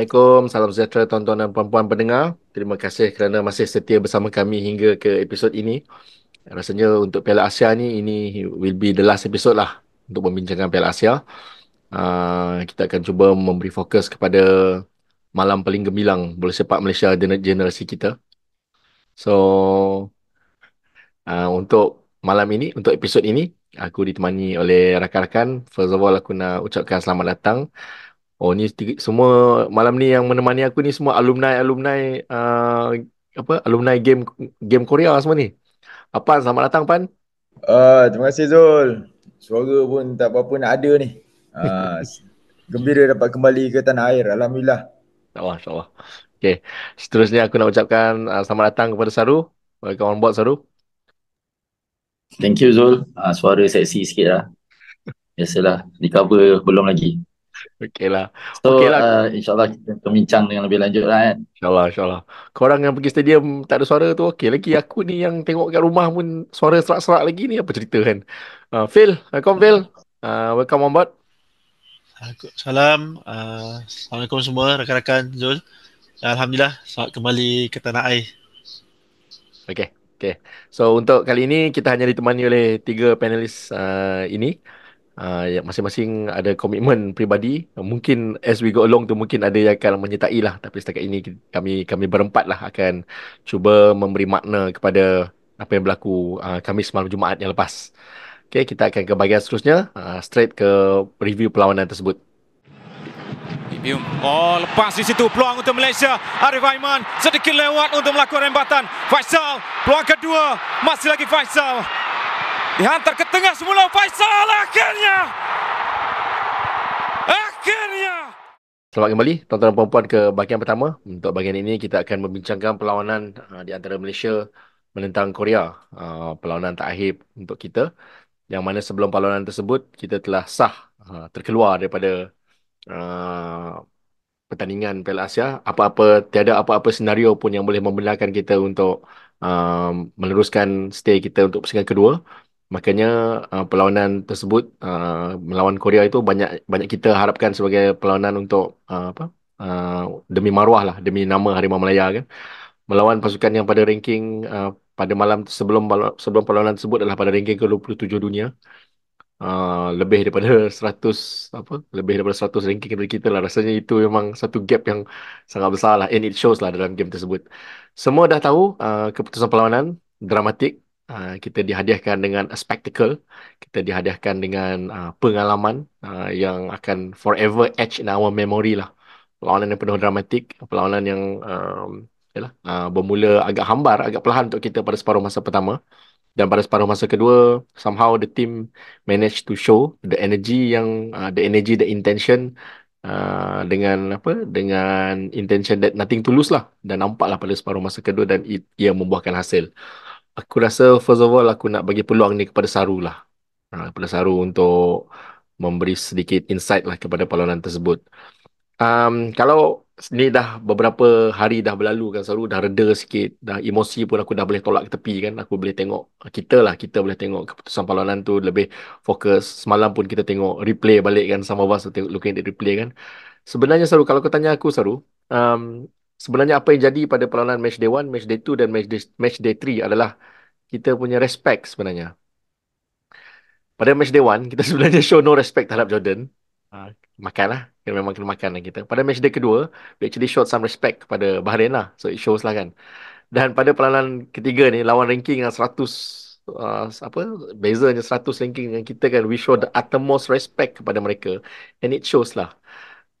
Assalamualaikum, salam sejahtera tuan-tuan dan puan-puan pendengar. Terima kasih kerana masih setia bersama kami hingga ke episod ini. Rasanya untuk Piala Asia ni, ini will be the last episode lah untuk membincangkan Piala Asia. Uh, kita akan cuba memberi fokus kepada malam paling gemilang bola sepak Malaysia generasi kita. So, uh, untuk malam ini, untuk episod ini, aku ditemani oleh rakan-rakan. First of all, aku nak ucapkan selamat datang Oh ni semua malam ni yang menemani aku ni semua alumni alumni uh, apa alumni game game Korea semua ni. Apa selamat datang Pan. Uh, terima kasih Zul. Suara pun tak apa-apa nak ada ni. Uh, gembira dapat kembali ke tanah air. Alhamdulillah. InsyaAllah, insyaAllah. Okay. Seterusnya aku nak ucapkan uh, selamat datang kepada Saru. Welcome on board Saru. Thank you Zul. Uh, suara seksi sikit lah. Biasalah. Di cover belum lagi. Okey lah. So, okay lah. Uh, insyaAllah kita bincang dengan lebih lanjut lah kan. InsyaAllah, insyaAllah. Korang yang pergi stadium tak ada suara tu okey lagi. Aku ni yang tengok kat rumah pun suara serak-serak lagi ni apa cerita kan. Uh, Phil, welcome Phil. Uh, welcome on board. Salam. Uh, Assalamualaikum semua rakan-rakan Zul. Alhamdulillah selamat kembali ke tanah air. Okay. Okay. So untuk kali ini kita hanya ditemani oleh tiga panelis uh, ini uh, yang masing-masing ada komitmen peribadi mungkin as we go along tu mungkin ada yang akan menyertai lah tapi setakat ini kami kami berempat lah akan cuba memberi makna kepada apa yang berlaku uh, Khamis malam Jumaat yang lepas Okay, kita akan ke bahagian seterusnya uh, straight ke review perlawanan tersebut. Oh, lepas di situ peluang untuk Malaysia. Arif Aiman sedikit lewat untuk melakukan rembatan. Faisal, peluang kedua. Masih lagi Faisal. Dihantar ke tengah semula Faisal akhirnya. Akhirnya. Selamat kembali tuan-tuan dan puan-puan ke bahagian pertama. Untuk bahagian ini kita akan membincangkan perlawanan uh, di antara Malaysia menentang Korea. Uh, perlawanan terakhir untuk kita. Yang mana sebelum perlawanan tersebut kita telah sah uh, terkeluar daripada uh, pertandingan Piala Asia. Apa-apa tiada apa-apa senario pun yang boleh membenarkan kita untuk uh, meneruskan stay kita untuk persingan kedua. Makanya uh, perlawanan tersebut uh, melawan Korea itu banyak banyak kita harapkan sebagai perlawanan untuk uh, apa uh, demi maruah lah demi nama Harimau Malaya kan. Melawan pasukan yang pada ranking uh, pada malam sebelum sebelum perlawanan tersebut adalah pada ranking ke-27 dunia. Uh, lebih daripada 100 apa lebih daripada 100 ranking dari kita lah. Rasanya itu memang satu gap yang sangat besar lah. And it shows lah dalam game tersebut. Semua dah tahu uh, keputusan perlawanan dramatik uh, kita dihadiahkan dengan a spectacle. Kita dihadiahkan dengan uh, pengalaman uh, yang akan forever etch in our memory lah. Perlawanan yang penuh dramatik perlawanan yang um, yalah, uh, bermula agak hambar agak perlahan untuk kita pada separuh masa pertama. Dan pada separuh masa kedua somehow the team managed to show the energy yang uh, the energy the intention uh, dengan apa dengan intention that nothing tulus lah. Dan nampaklah pada separuh masa kedua dan ia membuahkan hasil aku rasa first of all aku nak bagi peluang ni kepada Saru lah. Uh, kepada Saru untuk memberi sedikit insight lah kepada perlawanan tersebut. Um, kalau ni dah beberapa hari dah berlalu kan selalu dah reda sikit dah emosi pun aku dah boleh tolak ke tepi kan aku boleh tengok. Kita lah kita boleh tengok keputusan perlawanan tu lebih fokus. Semalam pun kita tengok replay balik kan sama of us looking at the replay kan. Sebenarnya selalu kalau kau tanya aku selalu um, sebenarnya apa yang jadi pada perlawanan match day 1 match day 2 dan match day, match day 3 adalah kita punya respect sebenarnya. Pada match day 1 kita sebenarnya show no respect terhadap Jordan. Uh, makan lah kena memang kena makan lah kita. Pada match day kedua we actually showed some respect kepada Bahrain lah. So it shows lah kan. Dan pada peranan ketiga ni lawan ranking yang 100 uh, apa bezanya 100 ranking dengan kita kan we show the utmost respect kepada mereka. And it shows lah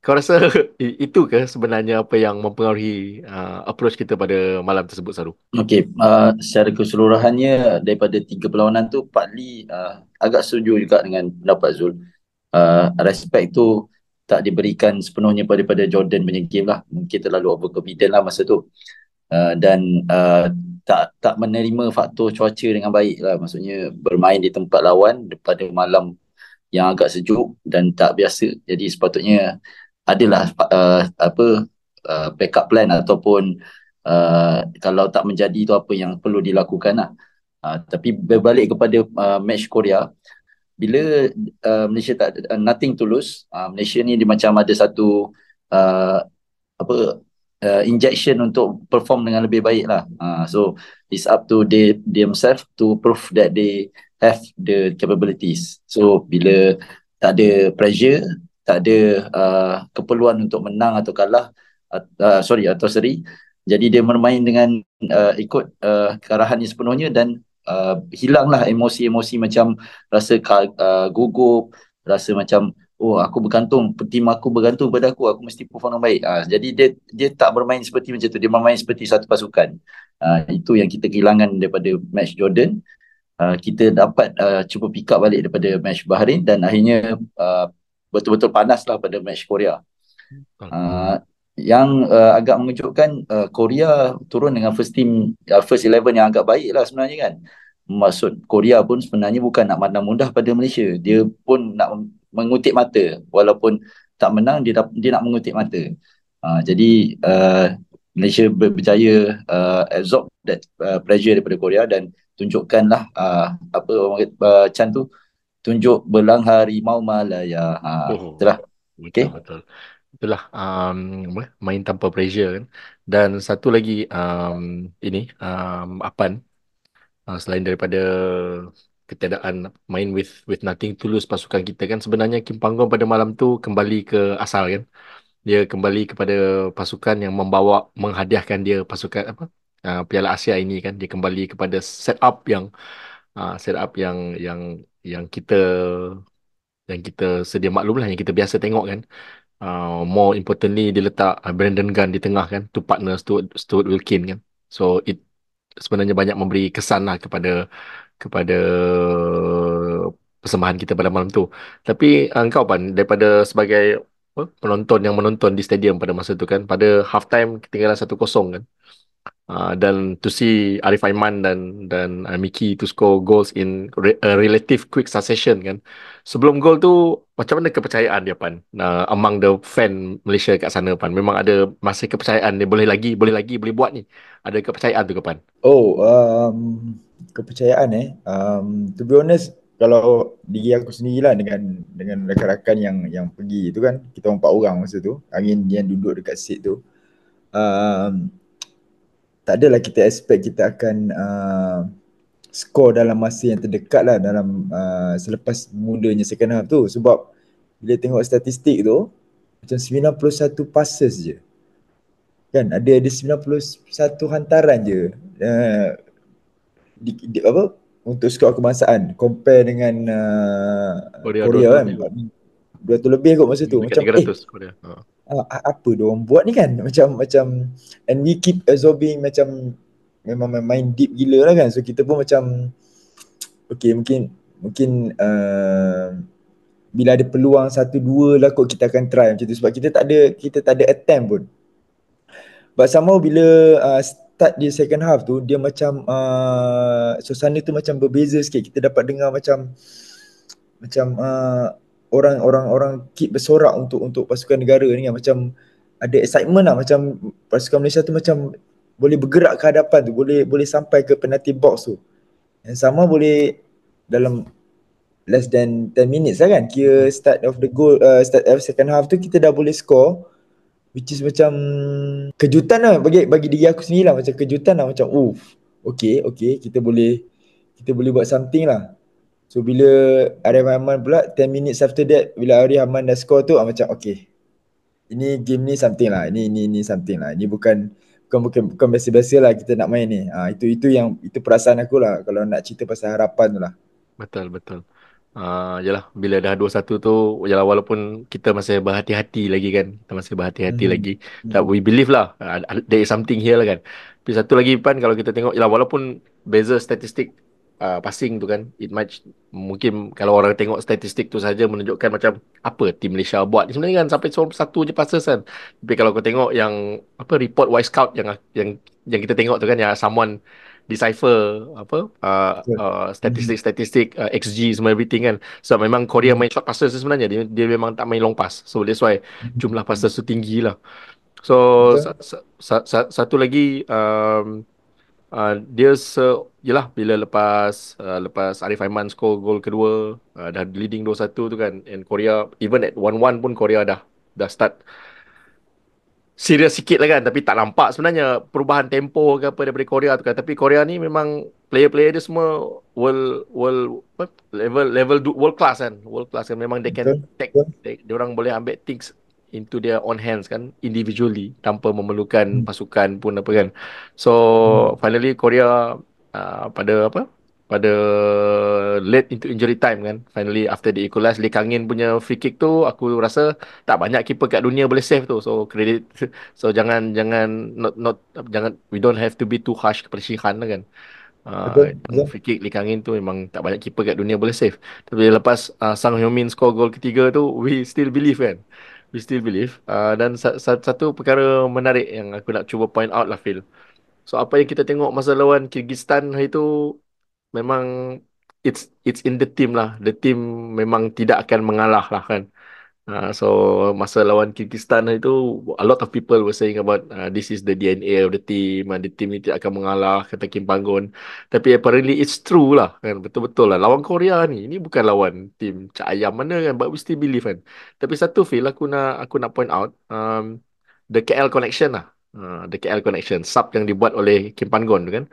kau rasa itu ke sebenarnya apa yang mempengaruhi uh, approach kita pada malam tersebut Saru? Okay, uh, secara keseluruhannya daripada tiga perlawanan tu partly uh, agak setuju juga dengan pendapat Zul. Uh, respect tu tak diberikan sepenuhnya pada pada Jordan punya game lah mungkin terlalu overconfident lah masa tu uh, dan uh, tak tak menerima faktor cuaca dengan baik lah maksudnya bermain di tempat lawan pada malam yang agak sejuk dan tak biasa jadi sepatutnya adalah uh, apa uh, backup plan ataupun uh, kalau tak menjadi tu apa yang perlu dilakukan lah uh, tapi berbalik kepada uh, match Korea bila uh, Malaysia tak uh, nothing tulus uh, Malaysia ni dia macam ada satu uh, apa uh, injection untuk perform dengan lebih baik lah. Uh, so it's up to they themselves to prove that they have the capabilities. So bila tak ada pressure, tak ada uh, keperluan untuk menang atau kalah, uh, sorry atau seri, jadi dia bermain dengan uh, ikut uh, kearahannya sepenuhnya dan uh, hilanglah emosi-emosi macam rasa uh, gugup, rasa macam oh aku bergantung tim aku bergantung pada aku aku mesti perform dengan baik. Uh, jadi dia dia tak bermain seperti macam tu. Dia bermain seperti satu pasukan. Uh, itu yang kita kehilangan daripada match Jordan. Uh, kita dapat uh, cuba pick up balik daripada match Bahrain dan akhirnya uh, betul-betul panaslah pada match Korea. Uh, yang uh, agak mengejutkan uh, Korea turun dengan first team uh, first 11 yang agak baik lah sebenarnya kan. Maksud Korea pun sebenarnya bukan nak mandang mudah pada Malaysia. Dia pun nak mengutip mata. Walaupun tak menang dia dia nak mengutip mata. Uh, jadi uh, Malaysia berjaya uh, absorb that uh, pressure daripada Korea dan tunjukkanlah uh, apa orang uh, Chan tu tunjuk belang harimau Malaya. Ha oh, itulah. Okey. Betul. Itulah um, main tanpa pressure kan. Dan satu lagi um, ini um, Apan uh, selain daripada ketiadaan main with with nothing tulus pasukan kita kan sebenarnya Kim Panggon pada malam tu kembali ke asal kan dia kembali kepada pasukan yang membawa menghadiahkan dia pasukan apa uh, Piala Asia ini kan dia kembali kepada set up yang uh, set up yang yang yang kita yang kita sedia maklum lah yang kita biasa tengok kan uh, more importantly dia letak uh, Brandon Gunn di tengah kan tu partner Stuart, Stuart Wilkin kan so it sebenarnya banyak memberi kesan lah kepada kepada persembahan kita pada malam tu. Tapi uh, engkau pan daripada sebagai apa, penonton yang menonton di stadium pada masa tu kan pada half time ketinggalan 1-0 kan. Uh, dan to see Arif Aiman dan dan uh, Miki to score goals in re- a relative quick succession kan. Sebelum gol tu macam mana kepercayaan dia pan uh, among the fan Malaysia kat sana pan. Memang ada masih kepercayaan dia boleh lagi boleh lagi boleh buat ni. Ada kepercayaan tu ke pan? Oh um kepercayaan eh um, to be honest kalau diri aku sendirilah dengan dengan rakan-rakan yang yang pergi tu kan kita empat orang masa tu angin yang duduk dekat seat tu um, tak adalah kita expect kita akan uh, score dalam masa yang terdekat lah dalam uh, selepas mudanya second half tu. Sebab bila tengok statistik tu macam 91 passes je. Kan? Ada ada 91 hantaran je. Uh, di, di, apa? Untuk skor kebangsaan. Compare dengan uh, Korea, Korea kan? dua tu lebih kot masa tu. Macam 300 eh, Korea. Uh. Uh, apa dia orang buat ni kan? Macam macam and we keep absorbing macam memang main deep gila lah kan? So kita pun macam okay mungkin mungkin uh, bila ada peluang satu dua lah kot kita akan try macam tu. Sebab kita tak ada kita tak ada attempt pun. But somehow bila uh, start di second half tu dia macam uh, suasana tu macam berbeza sikit. Kita dapat dengar macam macam uh, orang orang orang keep bersorak untuk untuk pasukan negara ni kan. Macam ada excitement lah. Macam pasukan Malaysia tu macam boleh bergerak ke hadapan tu. Boleh boleh sampai ke penalty box tu. Yang sama boleh dalam less than 10 minutes lah kan. Kira start of the goal uh, start of second half tu kita dah boleh score. Which is macam kejutan lah. Bagi bagi diri aku sendiri lah. Macam kejutan lah. Macam oh okay okay kita boleh kita boleh buat something lah so bila Arif Rahman pula 10 minutes after that bila Arif Rahman dah score tu ah, macam okay ini game ni something lah. Ini ini ini something lah. Ini bukan bukan bukan, bukan biasa-biasa lah kita nak main ni. Ha, itu itu yang itu perasaan aku lah kalau nak cerita pasal harapan tu lah. Betul betul. Uh, yalah bila dah 2-1 tu yalah walaupun kita masih berhati-hati lagi kan. Kita masih berhati-hati hmm. lagi. That we believe lah. Uh, there is something here lah kan. Tapi satu lagi pan kalau kita tengok yalah walaupun beza statistik uh, passing tu kan it might mungkin kalau orang tengok statistik tu saja menunjukkan macam apa tim Malaysia buat sebenarnya kan sampai satu je passes kan. Tapi kalau kau tengok yang apa report wise scout yang yang yang kita tengok tu kan ya someone decipher apa uh, uh, statistik-statistik uh, XG semua everything kan. So memang Korea main short passes sebenarnya dia, dia memang tak main long pass. So that's why jumlah passes tu tinggi lah. So sa, sa, sa, satu lagi um, uh, dia se yalah bila lepas uh, lepas Arif Aiman score gol kedua uh, dah leading 2-1 tu kan and Korea even at 1-1 pun Korea dah dah start serius sikit lah kan tapi tak nampak sebenarnya perubahan tempo ke apa daripada Korea tu kan. Tapi Korea ni memang player-player dia semua world world level level world class kan. World class kan. Memang they can take they, dia orang boleh ambil things into their own hands kan individually tanpa memerlukan Hmm. pasukan pun apa kan so finally Korea uh, pada apa pada late into injury time kan finally after the equalize Lee Kang In punya free kick tu aku rasa tak banyak keeper kat dunia boleh save tu so credit so jangan jangan not not jangan we don't have to be too harsh kepada Shihan lah kan Uh, betul. free kick Lee Kang In tu memang tak banyak keeper kat dunia boleh save. Tapi lepas uh, Sang Heung Min score gol ketiga tu we still believe kan. We still believe. Uh, dan sa- sa- satu perkara menarik yang aku nak cuba point out lah Phil. So apa yang kita tengok masa lawan Kyrgyzstan hari tu memang it's it's in the team lah. The team memang tidak akan mengalah lah kan. Uh, so masa lawan Kyrgyzstan hari tu a lot of people were saying about uh, this is the DNA of the team. Uh, the team ni tidak akan mengalah kata Kim Panggon. Tapi apparently it's true lah kan. Betul-betul lah. Lawan Korea ni, ni bukan lawan tim Cak Ayam mana kan. But we still believe kan. Tapi satu feel aku nak aku nak point out um, the KL connection lah. Uh, the KL connection. Sub yang dibuat oleh Kim Panggon tu kan.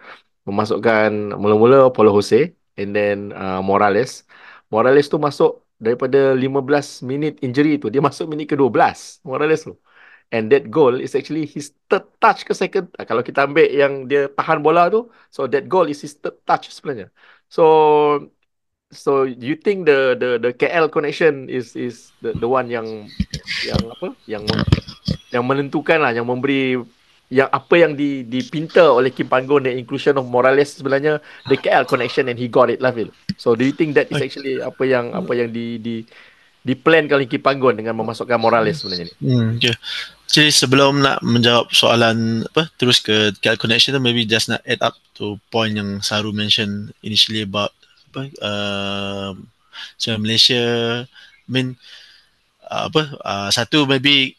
Memasukkan mula-mula Paulo Jose and then uh, Morales. Morales tu masuk daripada 15 minit injury tu. Dia masuk minit ke-12. Morales tu. And that goal is actually his third touch ke second. ah, Kalau kita ambil yang dia tahan bola tu. So that goal is his third touch sebenarnya. So so you think the the the KL connection is is the the one yang yang apa? Yang yang menentukan lah, yang memberi yang apa yang di dipinta oleh Kim Panggon the inclusion of Morales sebenarnya the KL connection and he got it lah Phil. So do you think that is actually apa yang apa yang di di di plan oleh Kim Panggon dengan memasukkan Morales sebenarnya ni? Hmm, okay. Jadi sebelum nak menjawab soalan apa terus ke KL connection tu maybe just nak add up to point yang Saru mention initially about apa uh, so Malaysia I mean uh, apa uh, satu maybe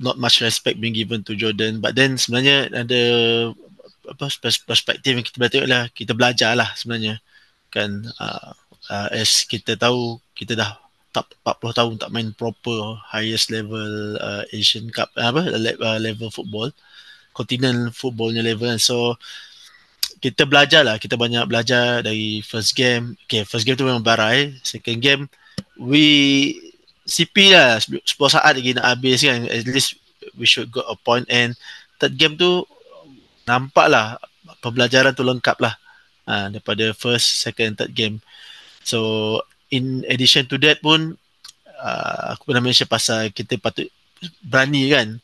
not much respect being given to Jordan. But then sebenarnya ada apa pers- perspektif yang kita boleh tengok lah. Kita belajar lah sebenarnya. Kan uh, uh, as kita tahu kita dah tak 40 tahun tak main proper highest level uh, Asian Cup apa uh, level football continent footballnya level kan. so kita belajar lah. Kita banyak belajar dari first game. Okay first game tu memang barai. Second game we CP lah 10 saat lagi nak habis kan at least we should got a point. And third game tu nampak lah pembelajaran tu lengkap lah. Ha, daripada first second third game. So in addition to that pun uh, aku pernah mention pasal kita patut berani kan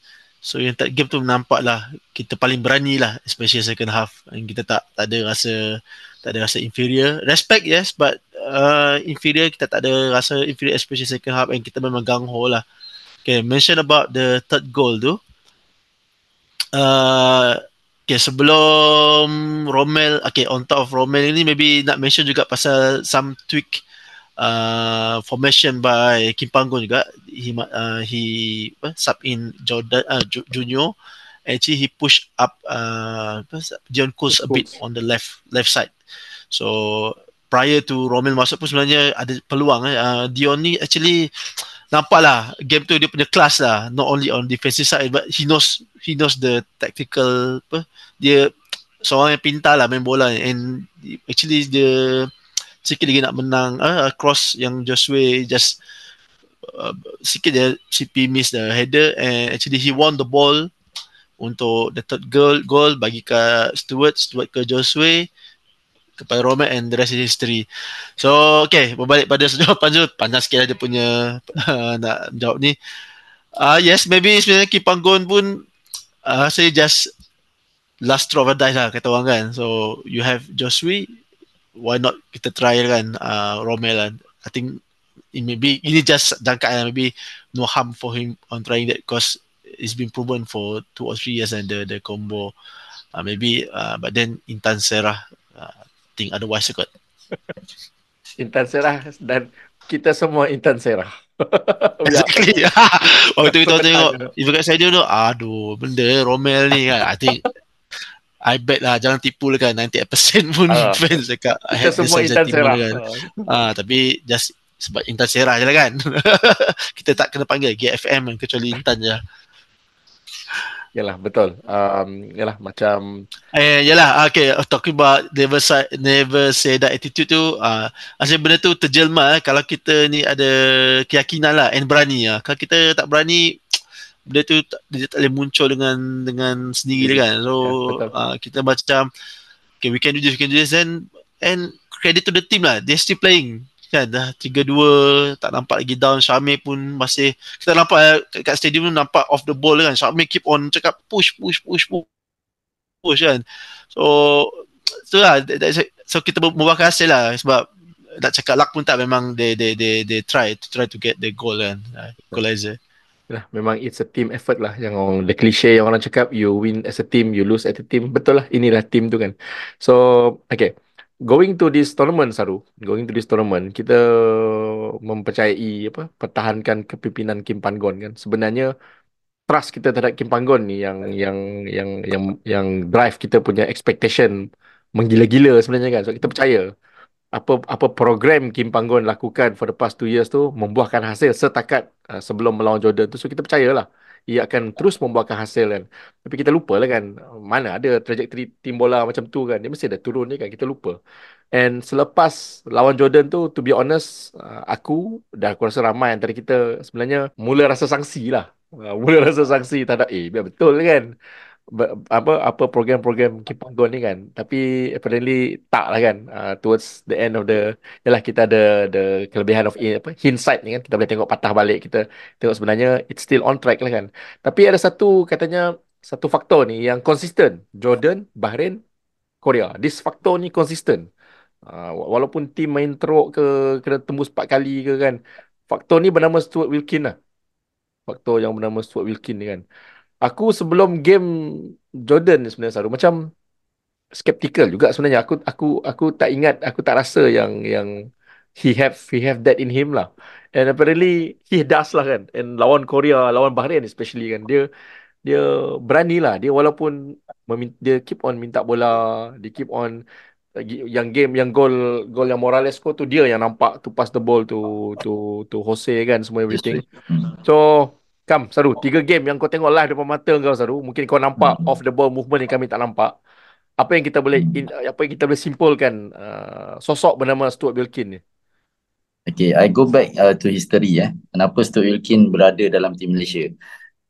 so yang third game tu nampak lah kita paling berani lah especially second half. And kita tak tak ada rasa tak ada rasa inferior. Respect yes but uh, inferior kita tak ada rasa inferior especially second half. And kita memang gang ho lah. Okay mention about the third goal tu. Uh, okay sebelum Romel okay on top of Romel ini maybe nak mention juga pasal some tweak uh, formation by Kim Panggon juga. He uh, he uh, sub in Jordan uh, Ju- Junior. Actually he push up uh, Dion Coles a bit on the left left side. So prior to Romel masuk pun sebenarnya ada peluang eh. Uh, Dion ni actually nampak lah game tu dia punya kelas lah not only on defensive side but he knows he knows the tactical apa dia seorang yang pintar lah main bola and actually dia sikit lagi nak menang uh, cross yang Josue just uh, sikit dia CP miss the header and actually he won the ball untuk the third goal goal bagi ke Stewart Stewart ke Josue kepada Romet and the rest is history. So okay berbalik pada jawapan tu panjang sikit lah dia punya uh, nak jawab ni. Uh, yes maybe sebenarnya Kim Panggon pun uh, saya just last straw of a dice lah kata orang kan. So you have Josue why not kita try kan uh, Romel kan. I think it maybe ini just jangkaan lah. maybe no harm for him on trying that because it's been proven for two or three years and the the combo uh, maybe uh, but then Intan Serah uh, think otherwise kot. Intan Serah dan kita semua Intan Serah. Exactly. Waktu kita tengok. Ibu kat saya tu aduh benda Romel ni kan I think I bet lah jangan tipu lah kan 98% pun Ah. fans dekat I had the semua Intan Serah. kan. Ah, tapi just sebab Intan Serah je lah kan. kita tak kena panggil GFM kan kecuali Intan je. yalah betul. Um, yalah macam Eh, yalah, okay, talking about never say, never say that attitude tu, uh, asalnya benda tu terjelma eh, kalau kita ni ada keyakinan lah and berani lah. Kalau kita tak berani, benda tu dia tak boleh muncul dengan dengan sendiri kan. So, Ya, betul. uh, kita macam, okay, we can do this, we can do this, and, and credit to the team lah, they're still playing. Kan, dah 3-2, tak nampak lagi down. Syamir pun masih, kita nampak eh, kat, kat stadium tu nampak off the ball kan. Syamir keep on cakap push, push, push, push push kan. So tu lah so kita membuahkan hasil lah sebab nak cakap luck pun tak memang they they they they try to try to get the goal kan. Uh, equalizer. Yalah, memang it's a team effort lah. Yang orang the cliche yang orang cakap you win as a team you lose as a team. Betul lah inilah team tu kan. So okay. Going to this tournament Saru. Going to this tournament kita mempercayai apa pertahankan kepimpinan Kim Pan-gon kan. Sebenarnya trust kita terhadap Kim Pan-gon ni yang yang yang yang yang drive kita punya expectation menggila-gila sebenarnya kan. So kita percaya apa apa program Kim Panggon lakukan for the past two years tu membuahkan hasil setakat uh, sebelum melawan Jordan tu. So kita percayalah ia akan terus membuahkan hasil kan. Tapi kita lupa lah kan mana ada trajectory tim bola macam tu kan. Dia mesti ada turun je kan kita lupa. And selepas lawan Jordan tu to be honest uh, aku dan aku rasa ramai antara kita sebenarnya mula rasa sangsi lah. Uh, mula rasa sangsi terhadap eh biar betul kan Apa apa program-program Kim Panggon ni kan tapi apparently tak lah kan. Uh, towards the end of the yalah kita ada the kelebihan of in, apa hindsight ni kan. Kita boleh tengok patah balik kita tengok sebenarnya it's still on track lah kan. Tapi ada satu katanya satu faktor ni yang konsisten Jordan Bahrain Korea. This faktor ni konsisten uh, walaupun tim main teruk ke kena tembus 4 kali ke kan faktor ni bernama Stuart Wilkin lah. Faktor yang bernama Stuart Wilkin ni kan aku sebelum game Jordan ni sebenarnya Saru macam skeptical juga sebenarnya. Aku aku aku tak ingat aku tak rasa yang yang he have he have that in him lah. And apparently he does lah kan. And lawan Korea lawan Bahrain especially kan. Dia dia berani lah. Dia walaupun memin- dia keep on minta bola dia keep on yang game yang gol gol yang Morales score tu dia yang nampak to pass the ball to to to Jose kan semua everything. Hmm. So, Kam, Saru, tiga game yang kau tengok live depan mata kau, Saru. Mungkin kau nampak Hmm. off the ball movement yang kami tak nampak. Apa yang kita boleh in, apa yang kita boleh simpulkan uh, sosok bernama Stuart Wilkin ni? Okay, I go back uh, to history eh. Kenapa Stuart Wilkin berada dalam tim Malaysia?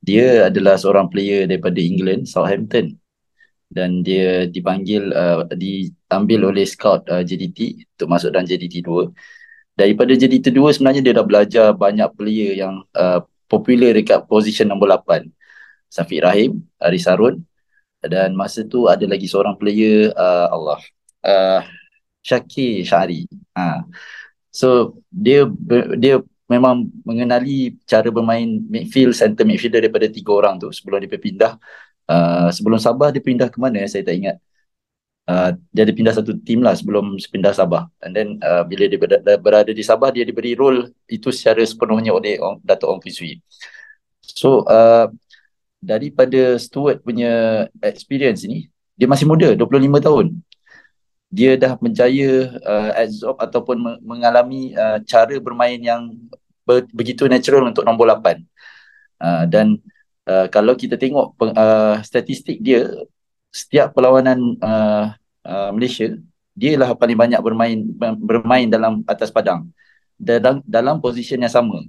Dia adalah seorang player daripada England, Southampton. Dan dia dipanggil, uh, diambil oleh scout uh, JDT untuk masuk dalam JDT 2. Daripada JDT 2 sebenarnya dia dah belajar banyak player yang uh, popular dekat position nombor 8. Safiq Rahim, Aris Harun. Dan masa tu ada lagi seorang player, uh, Allah, uh, Syakir Syari. Ha. So dia dia memang mengenali cara bermain midfield center midfielder daripada tiga orang tu sebelum dia pindah uh, sebelum Sabah dia pindah ke mana saya tak ingat uh, dia ada pindah satu tim lah sebelum pindah Sabah. And then uh, bila dia berada, berada di Sabah dia diberi role itu secara sepenuhnya oleh Ong, Dato' Ong Fiswi so uh, daripada Stuart punya experience ni dia masih muda 25 tahun. Dia dah menjaya uh, absorb ataupun me- mengalami uh, cara bermain yang ber- begitu natural untuk nombor 8. Uh, dan uh, kalau kita tengok peng, uh, statistik dia setiap perlawanan uh, uh, Malaysia dia lah paling banyak bermain bermain dalam atas padang dalam dalam position yang sama.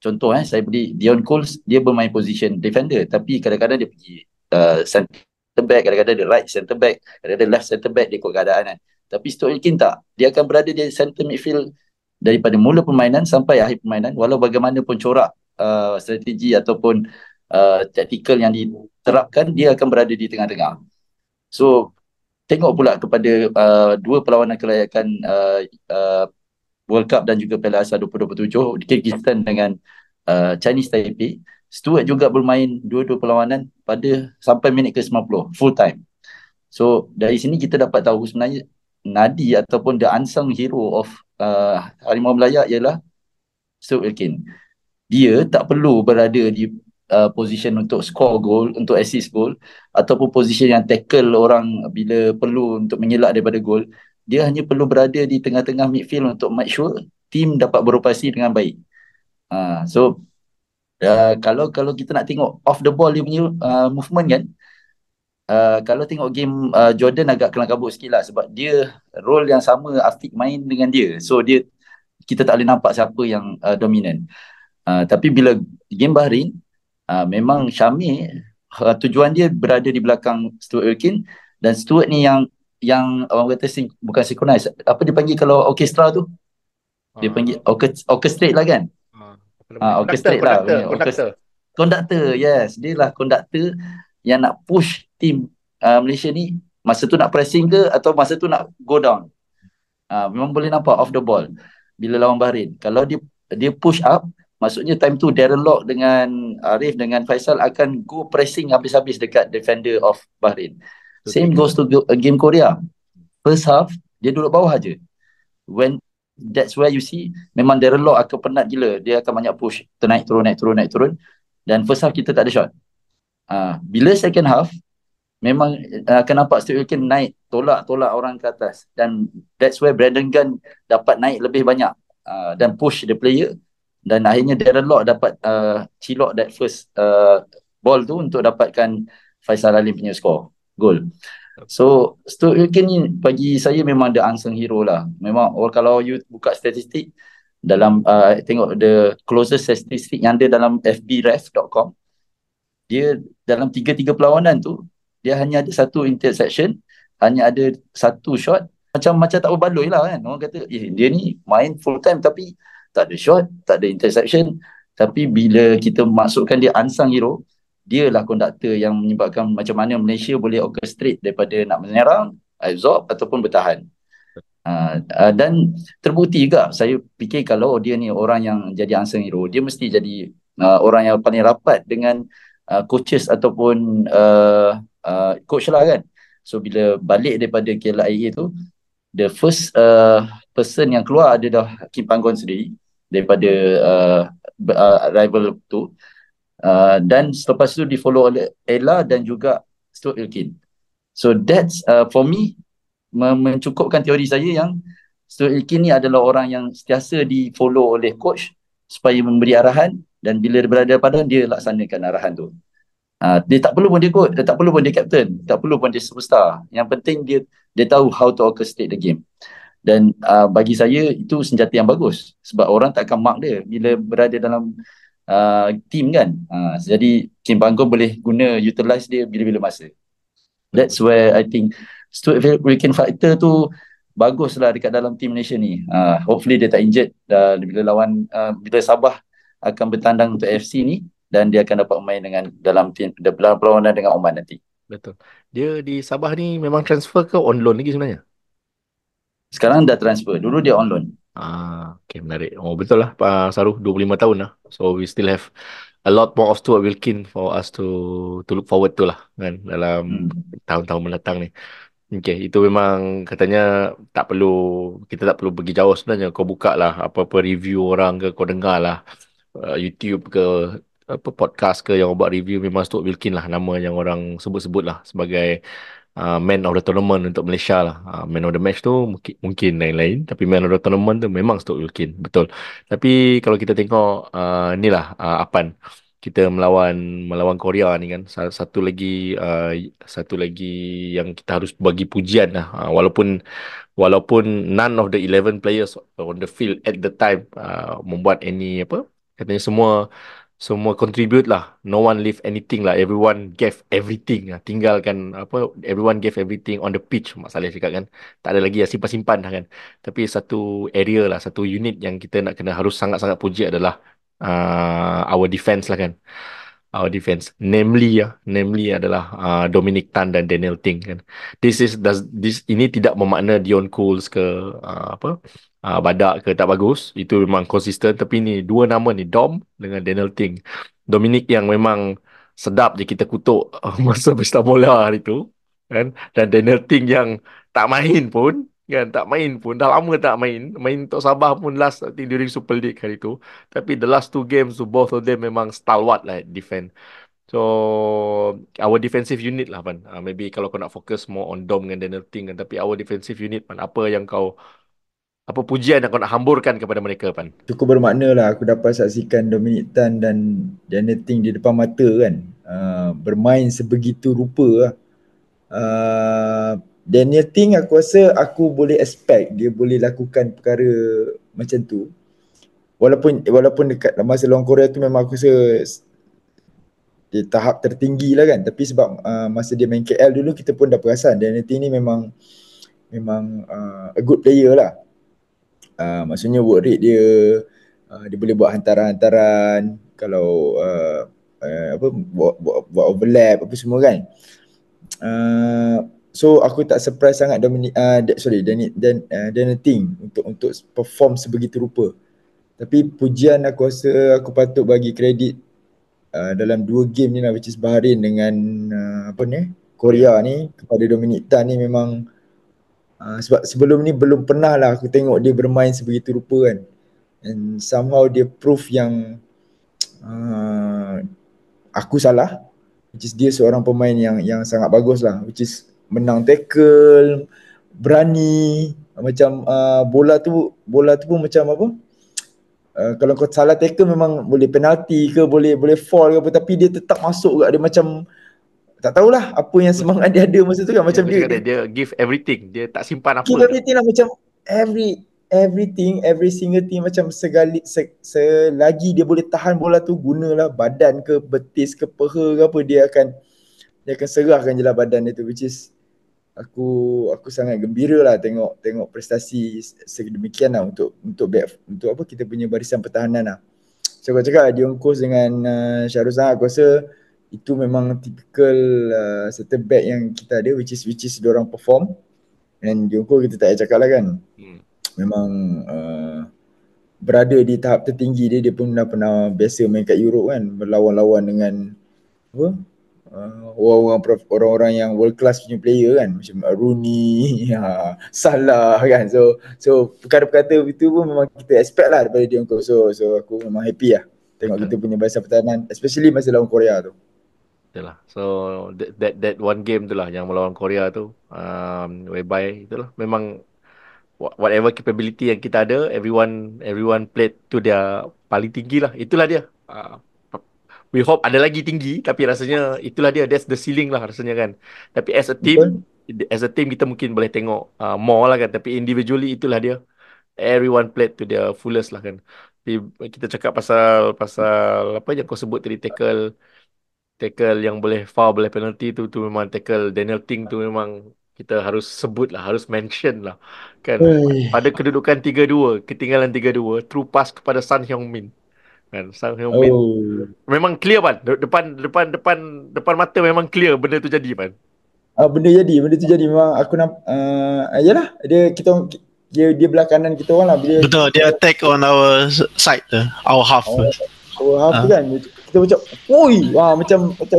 Contoh eh saya beli Dion Coles dia bermain position defender tapi kadang-kadang dia pergi uh, center back, kadang-kadang dia right center back, kadang-kadang left center back dia ikut keadaan kan. Tapi Stuart Wilkin tak. Dia akan berada di center midfield daripada mula permainan sampai akhir permainan walau bagaimanapun corak uh, strategi ataupun uh, tactical yang diterapkan dia akan berada di tengah-tengah. So tengok pula kepada uh, dua perlawanan kelayakan uh, uh, World Cup dan juga Piala Asia 2027 Kyrgyzstan dengan uh, Chinese Taipei Stuart juga bermain dua-dua perlawanan pada sampai minit ke-90 full time. So dari sini kita dapat tahu sebenarnya nadi ataupun the unsung hero of uh, Harimau Melaya ialah Stuart Wilkin. Dia tak perlu berada di uh, position untuk score goal, untuk assist goal ataupun position yang tackle orang bila perlu untuk mengelak daripada goal. Dia hanya perlu berada di tengah-tengah midfield untuk make sure team dapat beroperasi dengan baik. Uh, so uh, kalau kalau kita nak tengok off the ball dia punya uh, movement kan uh, kalau tengok game uh, Jordan agak kelang kabut sikit lah sebab dia role yang sama Afiq main dengan dia so dia kita tak boleh nampak siapa yang uh, dominan uh, tapi bila game Bahrain uh, memang Syamir uh, tujuan dia berada di belakang Stuart Wilkin dan Stuart ni yang yang orang kata sing, bukan synchronize apa dia panggil kalau orkestra tu dia Ah. panggil orchestrate lah kan Ah, Ah, orchestrate lah. Conductor. Konduktor, yes. Dia lah konduktor yang nak push tim uh, Malaysia ni masa tu nak pressing ke atau masa tu nak go down. Uh, memang boleh nampak off the ball bila lawan Bahrain. Kalau dia dia push up, maksudnya time tu Darren Lock dengan Arif dengan Faisal akan go pressing habis-habis dekat defender of Bahrain. Same goes to uh, game Korea. First half, dia duduk bawah aje. When that's where you see memang Darren Lock akan penat gila. Dia akan banyak push. Ternaik turun, naik turun, naik turun. Dan first half kita tak ada shot. Uh, bila second half, memang uh, akan nampak Steve Wilkin naik, tolak-tolak orang ke atas. Dan that's where Brandon Gunn dapat naik lebih banyak uh, dan push the player. Dan akhirnya Darren Lock dapat uh, cilok that first uh, ball tu untuk dapatkan Faisal Alim punya score, goal. So Stuart Wilkin ni bagi saya memang the unsung hero lah. Memang or kalau you buka statistik dalam uh, tengok the closest statistik yang ada dalam fbref.com dia dalam tiga-tiga perlawanan tu dia hanya ada satu interception, hanya ada satu shot macam macam tak berbaloi lah kan. Orang kata eh, dia ni main full time tapi tak ada shot, tak ada interception. Tapi bila kita masukkan dia unsung hero, dia lah konduktor yang menyebabkan macam mana Malaysia boleh orchestrate daripada nak menyerang, absorb ataupun bertahan. Uh, uh, dan terbukti juga saya fikir kalau dia ni orang yang jadi unsung hero, dia mesti jadi uh, orang yang paling rapat dengan uh, coaches ataupun uh, uh, coach lah kan. So bila balik daripada KLIA tu, the first uh, person yang keluar adalah Kim Panggon sendiri daripada uh, uh, rival tu. Uh, dan selepas tu di follow oleh Ella dan juga Stuart Wilkin. So that's uh, for me me- mencukupkan teori saya yang Stuart Wilkin ni adalah orang yang sentiasa di follow oleh coach supaya memberi arahan dan bila berada pada dia laksanakan arahan tu. Uh, dia tak perlu pun dia coach, dia tak perlu pun dia captain, tak perlu pun dia superstar. Yang penting dia dia tahu how to orchestrate the game. Dan uh, bagi saya itu senjata yang bagus sebab orang tak akan mark dia bila berada dalam uh, team kan. Uh, jadi Kim Panggon boleh guna utilize dia bila-bila masa. That's where I think Stuart Wilkin factor tu bagus lah dekat dalam team Malaysia ni. Uh, hopefully dia tak injured uh, bila lawan uh, bila Sabah akan bertandang untuk FC ni dan dia akan dapat main dengan dalam team dalam perlawanan dengan Oman nanti. Betul. Dia di Sabah ni memang transfer ke on loan lagi sebenarnya? Sekarang dah transfer. Dulu dia on loan. Ah, okay, menarik. Oh, betul lah, Pak Saruh, 25 tahun lah. So, we still have a lot more of Stuart Wilkin for us to to look forward to lah, kan, dalam Hmm. tahun-tahun mendatang ni. Okay, itu memang katanya tak perlu, kita tak perlu pergi jauh sebenarnya. Kau buka lah apa-apa review orang ke, kau dengar lah uh, YouTube ke, apa podcast ke yang buat review memang Stuart Wilkin lah nama yang orang sebut-sebut lah sebagai uh, man of the tournament untuk Malaysia lah. Uh, man of the match tu mungkin, mungkin lain-lain tapi man of the tournament tu memang Stuart Wilkin. Betul. Tapi kalau kita tengok uh, ni lah uh, Apan kita melawan melawan Korea ni kan Sa- satu lagi uh, satu lagi yang kita harus bagi pujian lah uh, walaupun walaupun none of the 11 players on the field at the time uh, membuat any apa katanya semua semua contribute lah. No one leave anything lah. Everyone gave everything. Lah tinggalkan apa everyone gave everything on the pitch Mak Saleh cakap kan. Tak ada lagi yang simpan-simpan dah kan. Tapi satu area lah satu unit yang kita nak kena harus sangat-sangat puji adalah uh, our defense lah kan our defense. Namely ya namely adalah uh, Dominic Tan dan Daniel Ting kan. This is does this ini tidak bermakna Dion Coles ke uh, apa uh, Badak ke tak bagus. Itu memang konsisten. Tapi ni dua nama ni Dom dengan Daniel Ting. Dominic yang memang sedap je kita kutuk uh, masa pesta bola hari tu kan. Dan Daniel Ting yang tak main pun kan tak main pun dah lama tak main main untuk Sabah pun last I think during Super League hari tu tapi the last two games to both of them memang stalwart lah defend So our defensive unit lah Pan. Uh, maybe kalau kau nak fokus more on Dom dengan Daniel Ting kan. Tapi our defensive unit Pan. Apa yang kau apa pujian yang kau nak hamburkan kepada mereka Pan? Cukup bermakna lah aku dapat saksikan Dominic Tan dan Daniel Ting di depan mata kan. Uh, bermain sebegitu rupa lah. Uh, Daniel Ting aku rasa aku boleh expect dia boleh lakukan perkara macam tu. Walaupun walaupun dekat masa lawan Korea tu memang aku rasa di tahap tertinggi lah kan. Tapi sebab uh, masa dia main KL dulu kita pun dah perasan Daniel Ting ni memang memang uh, a good player lah. Uh, maksudnya work rate dia uh, dia boleh buat hantaran-hantaran kalau uh, uh, apa buat, buat, buat overlap apa semua kan. Uh, so aku tak surprise sangat Dominic uh, sorry dan dan uh, Ting untuk untuk perform sebegitu rupa. Tapi pujian aku rasa aku patut bagi kredit uh, dalam dua game ni lah which is Bahrain dengan uh, apa ni Korea ni kepada Dominic Tan ni memang Uh, sebab sebelum ni belum pernah lah aku tengok dia bermain sebegitu rupa kan. And somehow dia proof yang uh, aku salah. Which is dia seorang pemain yang yang sangat bagus lah. Which is menang tackle, berani. Macam uh, bola tu bola tu pun macam apa? Uh, kalau kau salah tackle memang boleh penalti ke boleh boleh fall ke apa tapi dia tetap masuk juga dia macam tak tahulah apa yang semangat dia ada masa tu kan macam dia, dia, dia, dia give everything dia tak simpan apa give everything lah macam every everything every single thing macam segali se, selagi dia boleh tahan bola tu gunalah badan ke betis ke peha ke apa dia akan dia akan serahkan je lah badan dia tu which is aku aku sangat gembira lah tengok tengok prestasi sedemikian lah untuk untuk back, untuk apa kita punya barisan pertahanan lah. So aku cakap Dion Kos dengan uh, Syahrul Zahar aku rasa itu memang typical uh, center back yang kita ada which is which is dia orang perform. And Jongko kita tak payah cakap lah kan. Hmm. memang uh, berada di tahap tertinggi dia dia pun dah pernah biasa main kat Europe kan. Berlawan-lawan dengan apa uh, orang-orang orang-orang yang world class punya player kan macam Rooney ya, Salah kan so so perkara-perkara itu pun memang kita expect lah daripada Jongko so so aku memang happy lah tengok kita punya bahasa pertahanan especially masa lawan Korea tu Itulah. So that, that that one game tu lah yang melawan Korea tu um, whereby itulah memang whatever capability yang kita ada everyone everyone played to their paling tinggi lah. Itulah dia. Uh, we hope ada lagi tinggi tapi rasanya itulah dia that's the ceiling lah rasanya kan. Tapi as a team Betul. as a team kita mungkin boleh tengok uh, more lah kan tapi individually itulah dia. Everyone played to their fullest lah kan. Tapi kita cakap pasal pasal apa yang kau sebut tadi tackle tackle yang boleh foul boleh penalty tu tu memang tackle Daniel Ting tu memang kita harus sebut lah harus mention lah kan Ui. pada kedudukan 3-2 ketinggalan 3-2 true pass kepada Sun Hyung Min kan? Sun Hyung Min oh. memang clear kan depan depan depan depan mata memang clear benda tu jadi kan ah benda jadi benda tu jadi. Memang aku nampak uh, yalah. Dia kita dia dia belah kanan kita orang lah. Dia, betul dia attack on our side tu our half our, our half uh. kan? Kita macam oi! Wah macam macam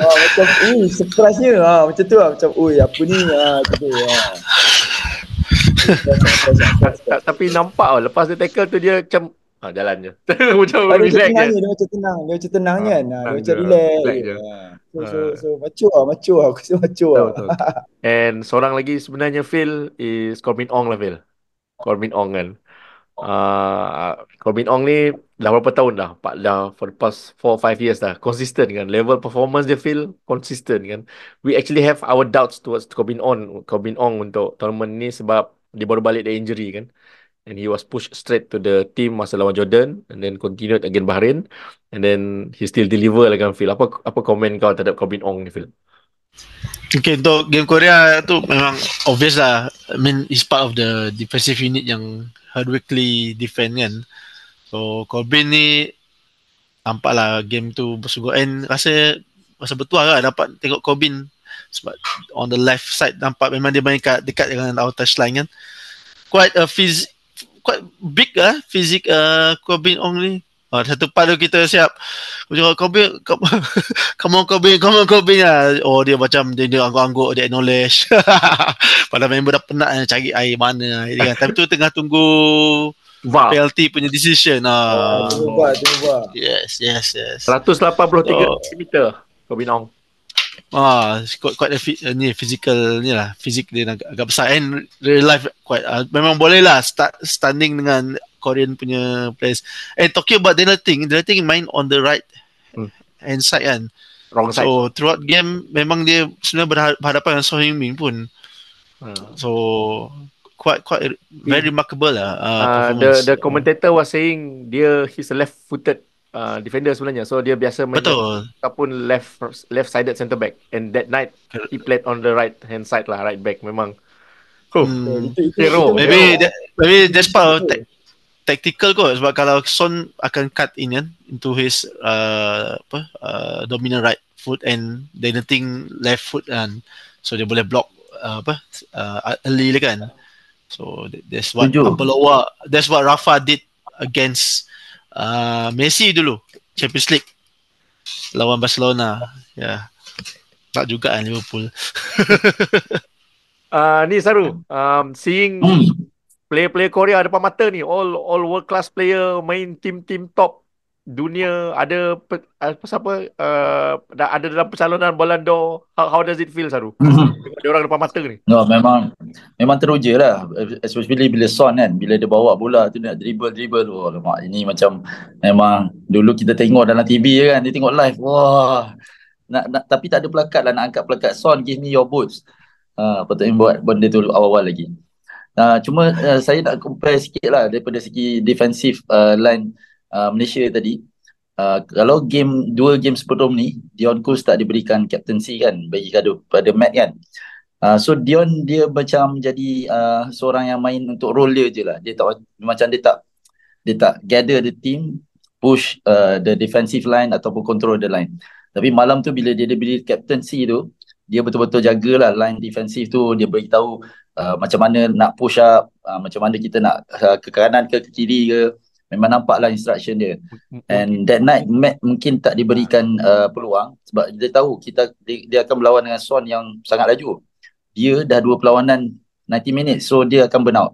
wah macam ui surprise-nya. Ha, macam tu lah. Macam oi apa ni? Ha, gitu. Ha. tapi nampak oh, lepas dia tackle tu dia macam ha, jalan je macam relax dia, je. dia macam tenang dia macam tenang ha, kan ha, dia macam relax, relax je. Ha. So, so, so, macu lah, macu lah. Aku rasa macu lah. And seorang lagi sebenarnya Phil is Corbin Ong lah Phil. Corbin Ong kan. Uh, Corbin Ong ni dah berapa tahun dah Pak dah for the past 4 5 years dah consistent kan level performance dia feel consistent kan we actually have our doubts towards Corbin Ong Corbin Ong untuk tournament ni sebab dia baru balik dari injury kan and he was pushed straight to the team masa lawan Jordan and then continued again Bahrain and then he still deliver lah kan Phil apa apa komen kau terhadap Corbin Ong ni Phil Okay, untuk game Korea tu memang obvious lah. I mean, it's part of the defensive unit yang hardwickly defend kan. So Corbin ni nampak lah game tu bersungguh and rasa rasa betul lah dapat tengok Corbin sebab on the left side nampak memang dia main kat, dekat dengan our touchline kan. Quite a phys quite big lah fizik uh, Corbin Ong ni. Oh, satu part tu kita siap. Macam Corbin, come on Corbin, come on Corbin lah. Oh dia macam dia, dia angguk-angguk, dia acknowledge. Padahal member dah penat eh, cari air mana. Kan. Tapi tu tengah tunggu VAR. Penalty punya decision. Ah. Oh, VAR, VAR. Yes, yes, yes. 183 cm. Kau binong. Ah, quite quite a uh, ni physical ni lah, fizik dia agak, agak besar and real life quite uh, memang boleh lah start standing dengan Korean punya players. And talking about Daniel Ting, Daniel Ting main on the right Hmm. hand side kan. Wrong side. So throughout game memang dia sebenarnya berha- berhadapan dengan So Heung Min pun. Ah. So quite quite very remarkable lah uh, Uh, the the commentator was saying dia he's a left footed uh, defender sebenarnya. So dia biasa main Betul. ataupun left left sided centre back. And that night he played on the right hand side lah, right back memang. Oh, Hmm. Itu, itu, Hero. Maybe that, maybe that's part of ta- tactical kot sebab kalau Son akan cut in kan into his uh, apa uh, dominant right foot and then the thing left foot kan so dia boleh block uh, apa uh, early lah kan so that- that's what. Ampaloa that's what Rafa did against uh, Messi dulu Champions League lawan Barcelona ya yeah. tak juga kan Liverpool uh, ni Saru, um, seeing Hmm. player-player Korea depan mata ni, all all world class player main tim-tim top dunia ada apa siapa uh, ada dalam pencalonan Ballon d'Or. How, how does it feel Saru? Tengok dia orang depan mata ni. No, memang memang teruja lah. Especially bila Son kan, bila dia bawa bola tu nak dribble-dribble. Oh, lemak. Ini macam memang dulu kita tengok dalam TV je kan, dia tengok live. Wah. Nak, nak, tapi tak ada plakat lah nak angkat plakat Son give me your boots. Ha, patutnya buat benda tu awal-awal lagi. Uh, cuma uh, saya nak compare sikit lah daripada segi defensive uh, line uh, Malaysia tadi. Uh, kalau game dua game sebelum ni Dion Kuz tak diberikan captaincy kan bagi kado pada Matt kan. Uh, so Dion dia macam jadi uh, seorang yang main untuk role dia je lah. Dia tak macam dia tak dia tak gather the team, push uh, the defensive line ataupun control the line. Tapi malam tu bila dia diberi captaincy tu, dia betul-betul jagalah line defensif tu, dia beritahu uh, macam mana nak push up, uh, macam mana kita nak uh, ke kanan ke, ke kiri ke. Memang nampaklah instruction dia. And that night Matt mungkin tak diberikan uh, peluang sebab dia tahu kita dia, dia akan berlawan dengan Son yang sangat laju. Dia dah dua perlawanan 90 minutes so dia akan burn out.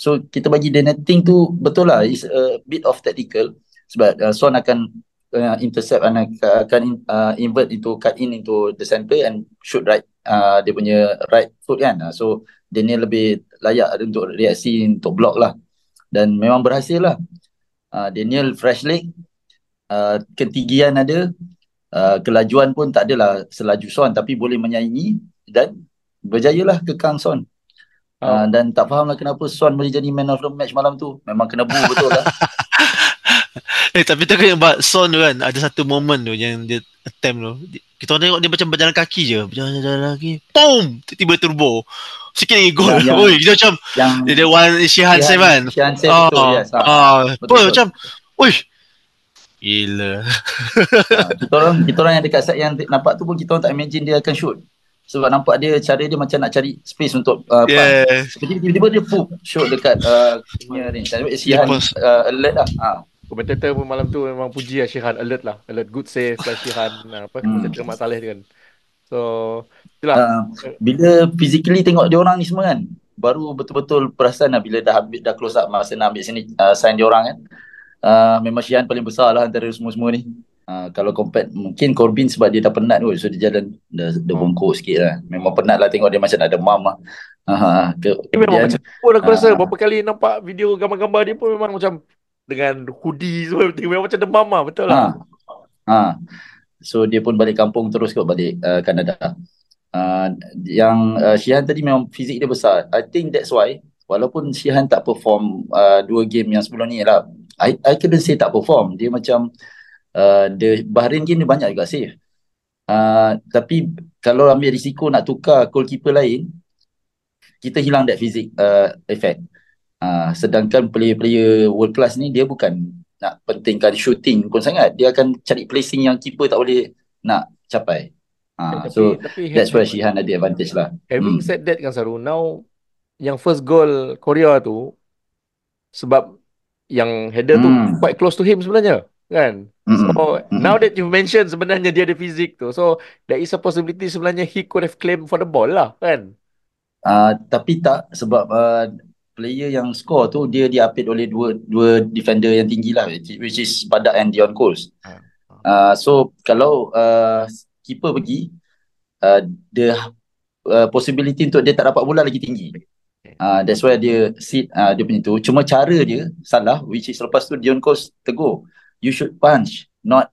So kita bagi dia netting tu betul lah is a bit of tactical sebab uh, Son akan uh, intercept and akan uh, invert into cut in into the center and shoot right uh, dia punya right foot kan. So dia ni lebih layak untuk reaksi untuk block lah. Dan memang berhasil lah. Uh, Daniel fresh leg uh, ketinggian ada. Uh, kelajuan pun tak adalah selaju Son tapi boleh menyaingi dan berjayalah kekang Son. Uh, dan tak fahamlah kenapa Son boleh jadi man of the match malam tu. Memang kena bu betul lah. Eh tapi talking about Son tu kan Ada satu moment tu Yang dia attempt tu. Kita orang tengok dia macam berjalan kaki je. Berjalan-jalan lagi Boom! Tiba-tiba turbo Sikit lagi gol Yang- yang- Oi kita macam yang Dia ada one Shihan Save kan Shihan Ah, betul yes ha. ah, Betul, betul. macam Oi Gila Ha, kita orang kita orang yang dekat side yang nampak tu pun kita orang tak imagine dia akan shoot sebab nampak dia cara dia macam nak cari space untuk uh. Yeah Seperti tiba-tiba dia poop shoot dekat uh, punya range. Tapi Sihan Lepas. uh, alert lah. Ha. Komentator pun malam tu memang puji lah Syihan alert lah. Alert good save lah Syihan. Uh, apa, Hmm. komentator Mak Saleh tu kan. So. Uh, bila physically tengok dia orang ni semua kan baru betul-betul perasan lah bila dah ambil dah close up masa nak ambil sini uh, sign dia orang kan uh, memang Syihan paling besar lah antara semua-semua ni uh, kalau compare mungkin Corbin sebab dia dah penat kot so dia jalan dah, dah Hmm. bongkok sikit lah memang penat lah tengok dia macam nak demam lah uh, ke, Dia memang macam pun aku rasa Ah. berapa kali nampak video gambar-gambar dia pun memang macam dengan hoodie semua everything. memang macam demam lah. Betul lah. Ha. Ha. So dia pun balik kampung terus kot balik uh, Kanada. Uh, yang uh, Shihan tadi memang fizik dia besar. I think that's why walaupun Shihan tak perform uh, dua game yang sebelum ni lah. I, I couldn't say tak perform. Dia macam uh, the Bahrain game dia banyak juga save. Uh, tapi kalau ambil risiko nak tukar goalkeeper lain, kita hilang that fizik uh, effect. Uh, sedangkan player-player world class ni dia bukan nak pentingkan shooting pun sangat. Dia akan cari placing yang keeper tak boleh nak capai. Ha, tapi, so tapi that's why Shihan ada advantage lah. having Hmm. said that kan Saru, now yang first goal Korea tu sebab yang header tu Hmm. quite close to him sebenarnya kan. So Mm-mm. now that you mention sebenarnya dia ada fizik tu. So there is a possibility sebenarnya he could have claimed for the ball lah kan. Uh, tapi tak sebab uh, player yang score tu dia diapit oleh dua dua defender yang tinggi lah which is Badak and Dion Coles. Ah. Uh, so kalau uh, keeper pergi uh, the uh, possibility untuk dia tak dapat bola lagi tinggi. Uh, that's why dia sit uh, dia punya tu. Cuma cara dia salah which is lepas tu Dion Coast tegur. You should punch not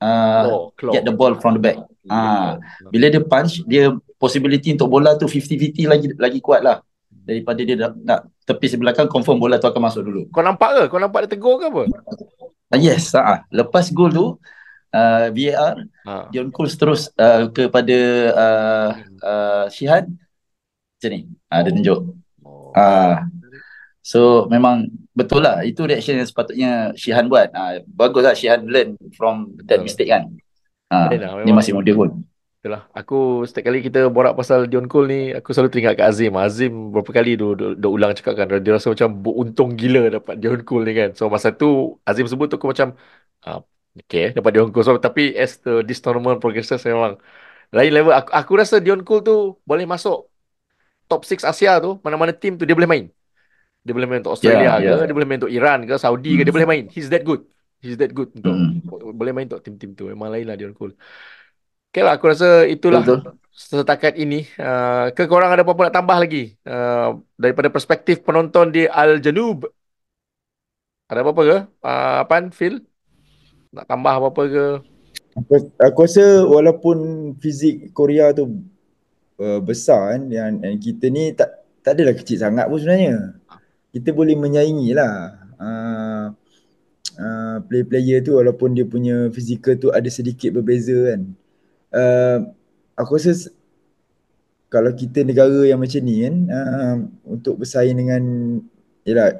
uh, Claw, claw. get the ball from the back. Ah, bila dia punch dia possibility untuk bola tu 50-50 lagi lagi kuat lah daripada dia nak, nak tepis belakang confirm bola tu akan masuk dulu. Kau nampak ke? Kau nampak dia tegur ke apa? Ah, yes, ah. lepas gol tu uh, VAR Ha. Dion Coles terus uh, kepada uh, uh, Shihan macam ni. Ah, dia tunjuk. Oh. Ah. So memang betul lah itu reaction yang sepatutnya Shihan buat. Ah, baguslah Shihan learn from that Betul. mistake kan. Lah, dia memang. masih muda pun. Itulah. Aku setiap kali kita borak pasal Dion Cole ni, aku selalu teringat kat Azim. Azim berapa kali dia, dia, dia ulang cakap kan, dia rasa macam beruntung gila dapat Dion Cole ni kan. So masa tu Azim sebut tu aku macam, okay dapat Dion Cole. So, tapi as the, this tournament progresses memang lain level. Aku, aku rasa Dion Cole tu boleh masuk top 6 Asia tu, mana-mana team tu dia boleh main. Dia boleh main untuk Australia Yeah, ke, yeah. dia boleh main untuk Iran ke, Saudi ke, dia Hmm. boleh main. He's that good. He's that good untuk Hmm. boleh main untuk tim-tim tu. Memang lain lah Dion Cole. Okay lah, aku rasa itulah Betul. setakat ini. Uh, ke korang ada apa-apa nak tambah lagi? Uh, daripada perspektif penonton di Al-Janub. Ada apa-apa ke? Uh, Pan, Phil? Nak tambah apa-apa ke? Aku, aku rasa walaupun fizik Korea tu uh, besar kan dan, dan kita ni tak tak adalah kecil sangat pun sebenarnya. Kita boleh menyaingi lah. Uh, uh, player-player tu walaupun dia punya fizikal tu ada sedikit berbeza kan. Uh, aku rasa kalau kita negara yang macam ni kan uh, untuk bersaing dengan yalah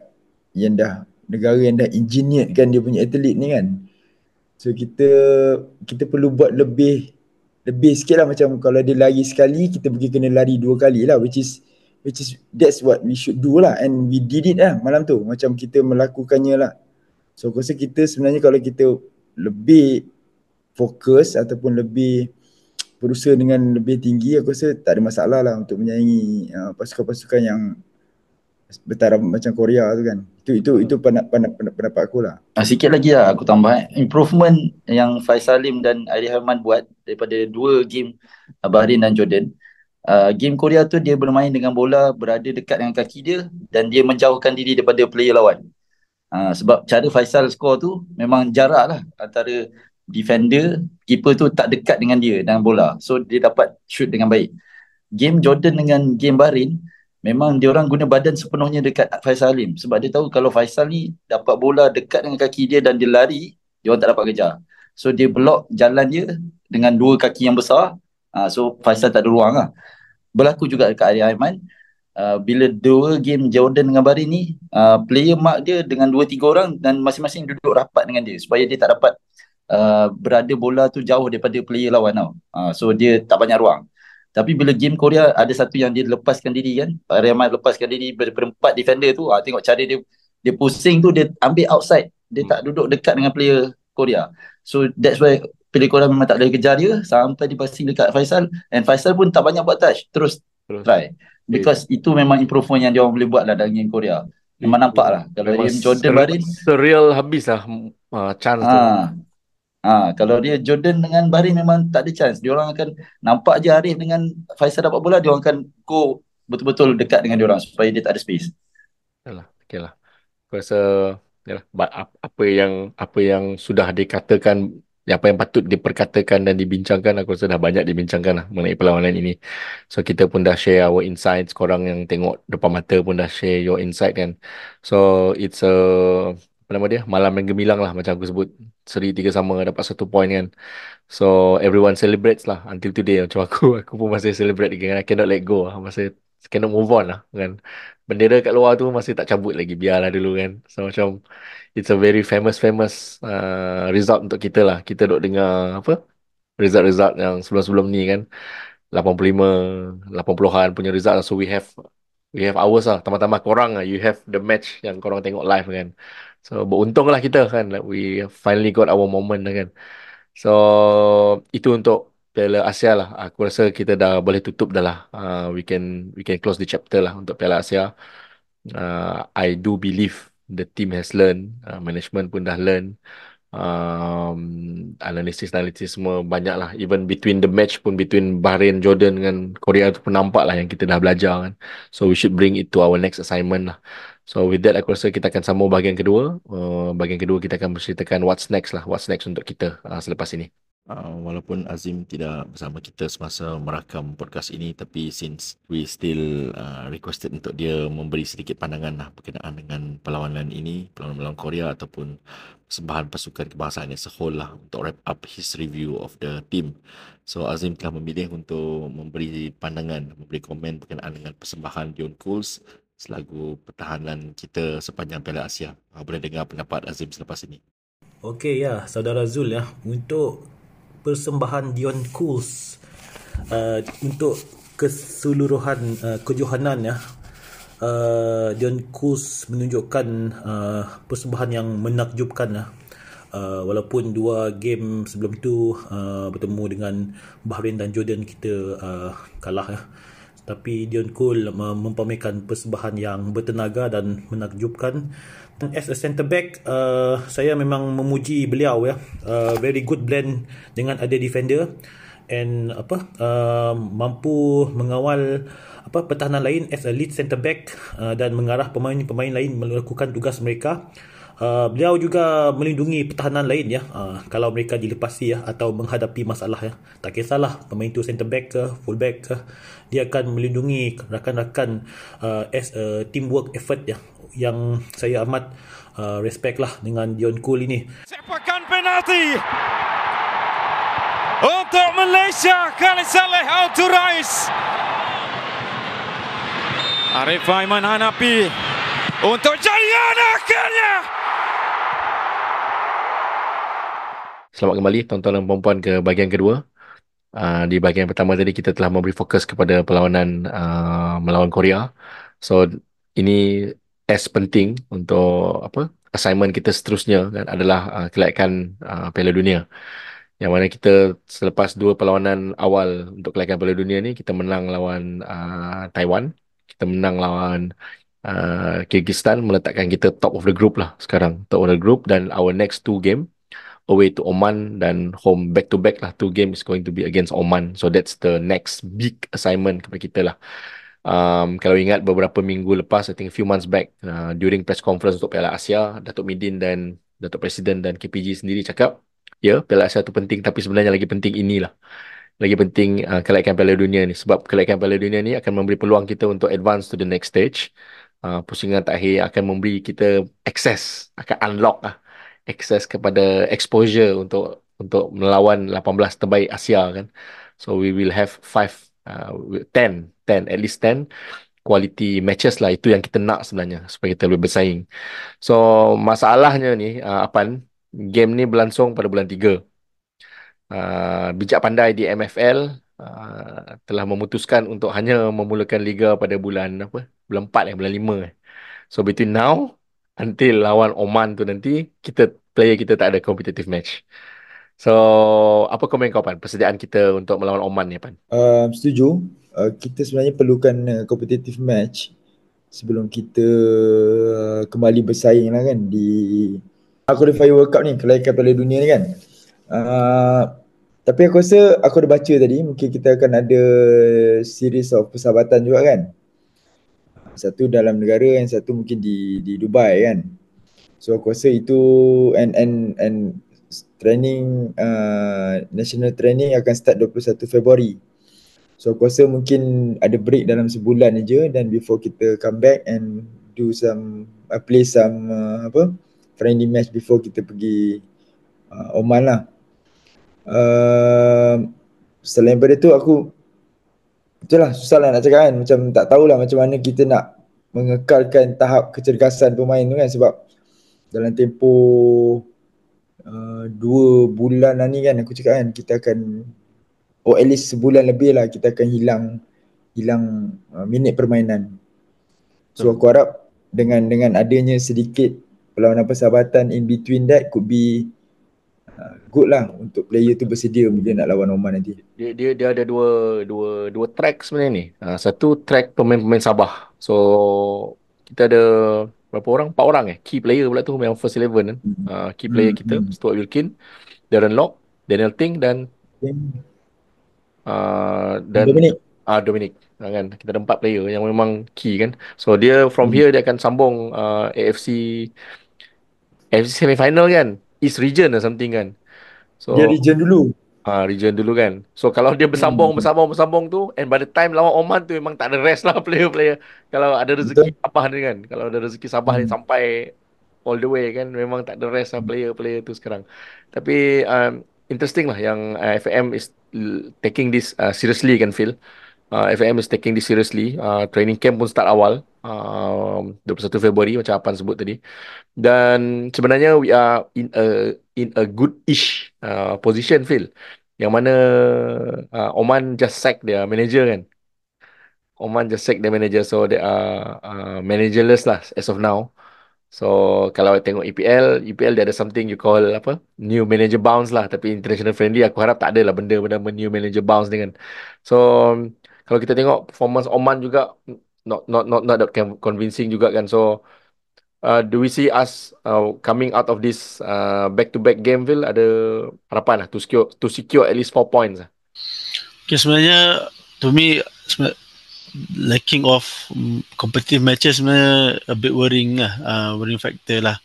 yang dah negara yang dah engineered kan dia punya atlet ni kan. So kita kita perlu buat lebih lebih sikit lah macam kalau dia lari sekali kita pergi kena lari dua kali lah which is which is that's what we should do lah and we did it lah malam tu macam kita melakukannya lah. So aku rasa kita sebenarnya kalau kita lebih fokus ataupun lebih berusaha dengan lebih tinggi aku rasa tak ada masalah lah untuk menyaingi uh, pasukan-pasukan yang bertaraf macam Korea tu kan. Itu itu itu pendapat pendapat, pendapat aku lah. Ah, sikit lagi lah aku tambah eh. Improvement yang Faisal Salim dan Airi Harman buat daripada dua game uh, Bahrain dan Jordan. Uh, game Korea tu dia bermain dengan bola berada dekat dengan kaki dia dan dia menjauhkan diri daripada player lawan. Uh, sebab cara Faisal score tu memang jarak lah antara defender, keeper tu tak dekat dengan dia dengan bola. So dia dapat shoot dengan baik. Game Jordan dengan game Bahrain memang dia orang guna badan sepenuhnya dekat Faisal Salim sebab dia tahu kalau Faisal ni dapat bola dekat dengan kaki dia dan dia lari, dia orang tak dapat kejar. So dia block jalan dia dengan dua kaki yang besar. Uh, so Faisal tak ada ruang lah. Berlaku juga dekat Ari Aiman. Uh, bila dua game Jordan dengan Bahrain ni, uh, player mark dia dengan dua tiga orang dan masing-masing duduk rapat dengan dia supaya dia tak dapat uh, berada bola tu jauh daripada player lawan tau. Uh, so dia tak banyak ruang. Tapi bila game Korea ada satu yang dia lepaskan diri kan. Ari Aiman lepaskan diri ber- berempat defender tu. Uh, tengok cara dia dia pusing tu dia ambil outside. Dia tak duduk dekat dengan player Korea. So that's why player Korea memang tak boleh kejar dia sampai dia passing dekat Faisal and Faisal pun tak banyak buat touch. Terus Terus. try. Because itu memang improvement yang dia orang boleh buat lah dalam game Korea. Memang nampak lah. Kalau Memang game Jordan Bahrain, Surreal habis lah uh, chance tu. Ah, kalau dia Jordan dengan Bahrain memang tak ada chance. Dia orang akan nampak je Arif dengan Faisal dapat bola, dia orang akan go betul-betul dekat dengan dia orang supaya dia tak ada space. Yalah, okay lah. Aku rasa yalah, apa yang apa yang sudah dikatakan apa yang patut diperkatakan dan dibincangkan aku rasa dah banyak dibincangkan lah mengenai perlawanan ini. So kita pun dah share our insights, korang yang tengok depan mata pun dah share your insight kan. So it's a apa nama dia? Malam yang gemilang lah macam aku sebut. Seri tiga sama dapat satu point kan. So everyone celebrates lah until today macam aku aku pun masih celebrate lagi kan. I cannot let go lah. Masih cannot move on lah kan. Bendera kat luar tu masih tak cabut lagi. Biarlah dulu kan. So macam it's a very famous famous uh, result untuk kita lah. Kita duk dengar apa? Result-result yang sebelum-sebelum ni kan. 85 80-an punya result lah. So we have we have ours lah. Tambah-tambah korang lah. You have the match yang korang tengok live kan. So beruntung lah kita kan. Like, we finally got our moment lah kan. So itu untuk Piala Asia lah. Aku rasa kita dah boleh tutup dah lah. Uh, we can we can close the chapter lah untuk Piala Asia. Uh, I do believe the team has learned. Uh, management pun dah learn. um, analisis-analisis semua banyak lah even between the match pun between Bahrain, Jordan dengan Korea tu pun nampak lah yang kita dah belajar kan so we should bring it to our next assignment lah so with that aku rasa kita akan sambung bahagian kedua. Uh, bahagian kedua kita akan berceritakan what's next lah. What's next untuk kita uh, selepas ini. Uh, walaupun Azim tidak bersama kita semasa merakam podcast ini tapi since we still uh, requested untuk dia memberi sedikit pandangan lah berkenaan dengan perlawanan ini perlawanan melawan Korea ataupun persembahan pasukan kebangsaan a whole lah untuk wrap up his review of the team. So Azim telah memilih untuk memberi pandangan memberi komen berkenaan dengan persembahan Dion Cools selagu pertahanan kita sepanjang Piala Asia. Uh, boleh dengar pendapat Azim selepas ini. Okey ya, saudara Zul ya. Untuk persembahan Dion Cools uh, untuk keseluruhan uh, kejohanan ya uh, Dion Cools menunjukkan uh, persembahan yang menakjubkan ya. Uh, walaupun dua game sebelum tu uh, bertemu dengan Bahrain dan Jordan kita uh, kalah ya tapi Dion Cole mempamerkan persembahan yang bertenaga dan menakjubkan. As a centre back uh, saya memang memuji beliau ya. Uh, very good blend dengan ada defender and apa uh, mampu mengawal apa pertahanan lain as a lead centre back uh, dan mengarah pemain-pemain lain melakukan tugas mereka. Uh, beliau juga melindungi pertahanan lain ya uh, kalau mereka dilepasi ya atau menghadapi masalah ya tak kisahlah pemain tu centre back ke full back ke dia akan melindungi rakan-rakan uh, as a teamwork effort ya yang saya amat uh, respect lah dengan Dion Cole ini. Sepakan penalti untuk Malaysia kali Saleh Alturais. Arif Aiman Hanapi untuk jaringan akhirnya. Selamat kembali tuan-tuan dan puan-puan ke bahagian kedua. Uh, di bahagian pertama tadi kita telah memberi fokus kepada perlawanan uh, melawan Korea. So ini as penting untuk apa assignment kita seterusnya kan adalah uh, kelayakan uh, Piala Dunia. Yang mana kita selepas dua perlawanan awal untuk kelayakan Piala Dunia ni kita menang lawan uh, Taiwan, kita menang lawan uh, Kyrgyzstan meletakkan kita top of the group lah sekarang, top of the group dan our next two game away to Oman dan home back to back lah two games going to be against Oman. So that's the next big assignment kepada kita lah. Um, kalau ingat beberapa minggu lepas, I think a few months back, uh, during press conference untuk Piala Asia, Datuk Midin dan Datuk Presiden dan KPG sendiri cakap, ya, yeah, Piala Asia itu penting, tapi sebenarnya lagi penting inilah. Lagi penting uh, kelaikan Piala Dunia ni. Sebab kelaikan Piala Dunia ni akan memberi peluang kita untuk advance to the next stage. Uh, pusingan takhir akan memberi kita access, akan unlock lah. Access kepada exposure untuk untuk melawan 18 terbaik Asia kan. So we will have five uh, 10 10 at least 10 quality matches lah itu yang kita nak sebenarnya supaya kita lebih bersaing so masalahnya ni uh, Apan game ni berlangsung pada bulan 3 uh, bijak pandai di MFL uh, telah memutuskan untuk hanya memulakan liga pada bulan apa bulan 4 eh bulan 5 eh. so between now until lawan Oman tu nanti kita player kita tak ada competitive match So, apa komen kau Pan? Persediaan kita untuk melawan Oman ni Pan? Uh, setuju. Uh, kita sebenarnya perlukan uh, competitive match sebelum kita uh, kembali bersaing lah kan di qualifier World Cup ni, kelayakan Piala Dunia ni kan. Uh, tapi aku rasa aku ada baca tadi mungkin kita akan ada series of persahabatan juga kan. Satu dalam negara yang satu mungkin di di Dubai kan. So aku rasa itu and and and training uh, national training akan start 21 Februari. So aku rasa mungkin ada break dalam sebulan aja dan before kita come back and do some uh, play some uh, apa friendly match before kita pergi uh, Oman lah. Uh, selain daripada tu aku betul lah susah lah nak cakap kan macam tak tahulah macam mana kita nak mengekalkan tahap kecergasan pemain tu kan sebab dalam tempoh uh, dua bulan lah ni kan aku cakap kan kita akan oh at least sebulan lebih lah kita akan hilang hilang uh, minit permainan. So aku harap dengan dengan adanya sedikit perlawanan persahabatan in between that could be uh, good lah untuk player tu bersedia bila nak lawan Oman nanti. Dia dia dia ada dua dua dua track sebenarnya ni. Uh, satu track pemain-pemain Sabah. So kita ada berapa orang? Empat orang eh. Key player pula tu memang first eleven kan. Uh, key player Hmm, kita hmm. Stuart Wilkin, Darren Lock, Daniel Ting dan uh, dan Dominic. Ah Dominic Ah, kan kita ada empat player yang memang key kan so dia from Hmm. here dia akan sambung uh, AFC AFC semi final kan East region or something kan so Dia region dulu. Ah, region dulu kan. So kalau dia bersambung, Hmm. bersambung, bersambung tu and by the time lawan Oman tu memang tak ada rest lah player-player. Kalau ada rezeki Betul. Sabah ni kan. Kalau ada rezeki Sabah ni Hmm. sampai all the way kan memang tak ada rest lah player-player tu sekarang. Tapi um, interesting lah yang uh, FAM is taking this uh, seriously kan Phil. Uh, FAM is taking this seriously. Uh, training camp pun start awal. Uh, 21 Februari macam apa sebut tadi. Dan sebenarnya we are in a in a good-ish uh, position Phil. Yang mana uh, Oman just sack their manager kan. Oman just sack their manager so they are uh, managerless lah as of now. So kalau tengok EPL, EPL dia ada something you call apa? New manager bounce lah tapi international friendly aku harap tak ada lah benda-benda new manager bounce ni kan. So kalau kita tengok performance Oman juga not not not not that convincing juga kan. So uh, do we see us uh, coming out of this uh, back-to-back game Phil ada harapan lah to secure to secure at least 4 points lah. Okay, sebenarnya to me sebenarnya, lacking of um, competitive matches sebenarnya a bit worrying lah, uh, worrying factor lah.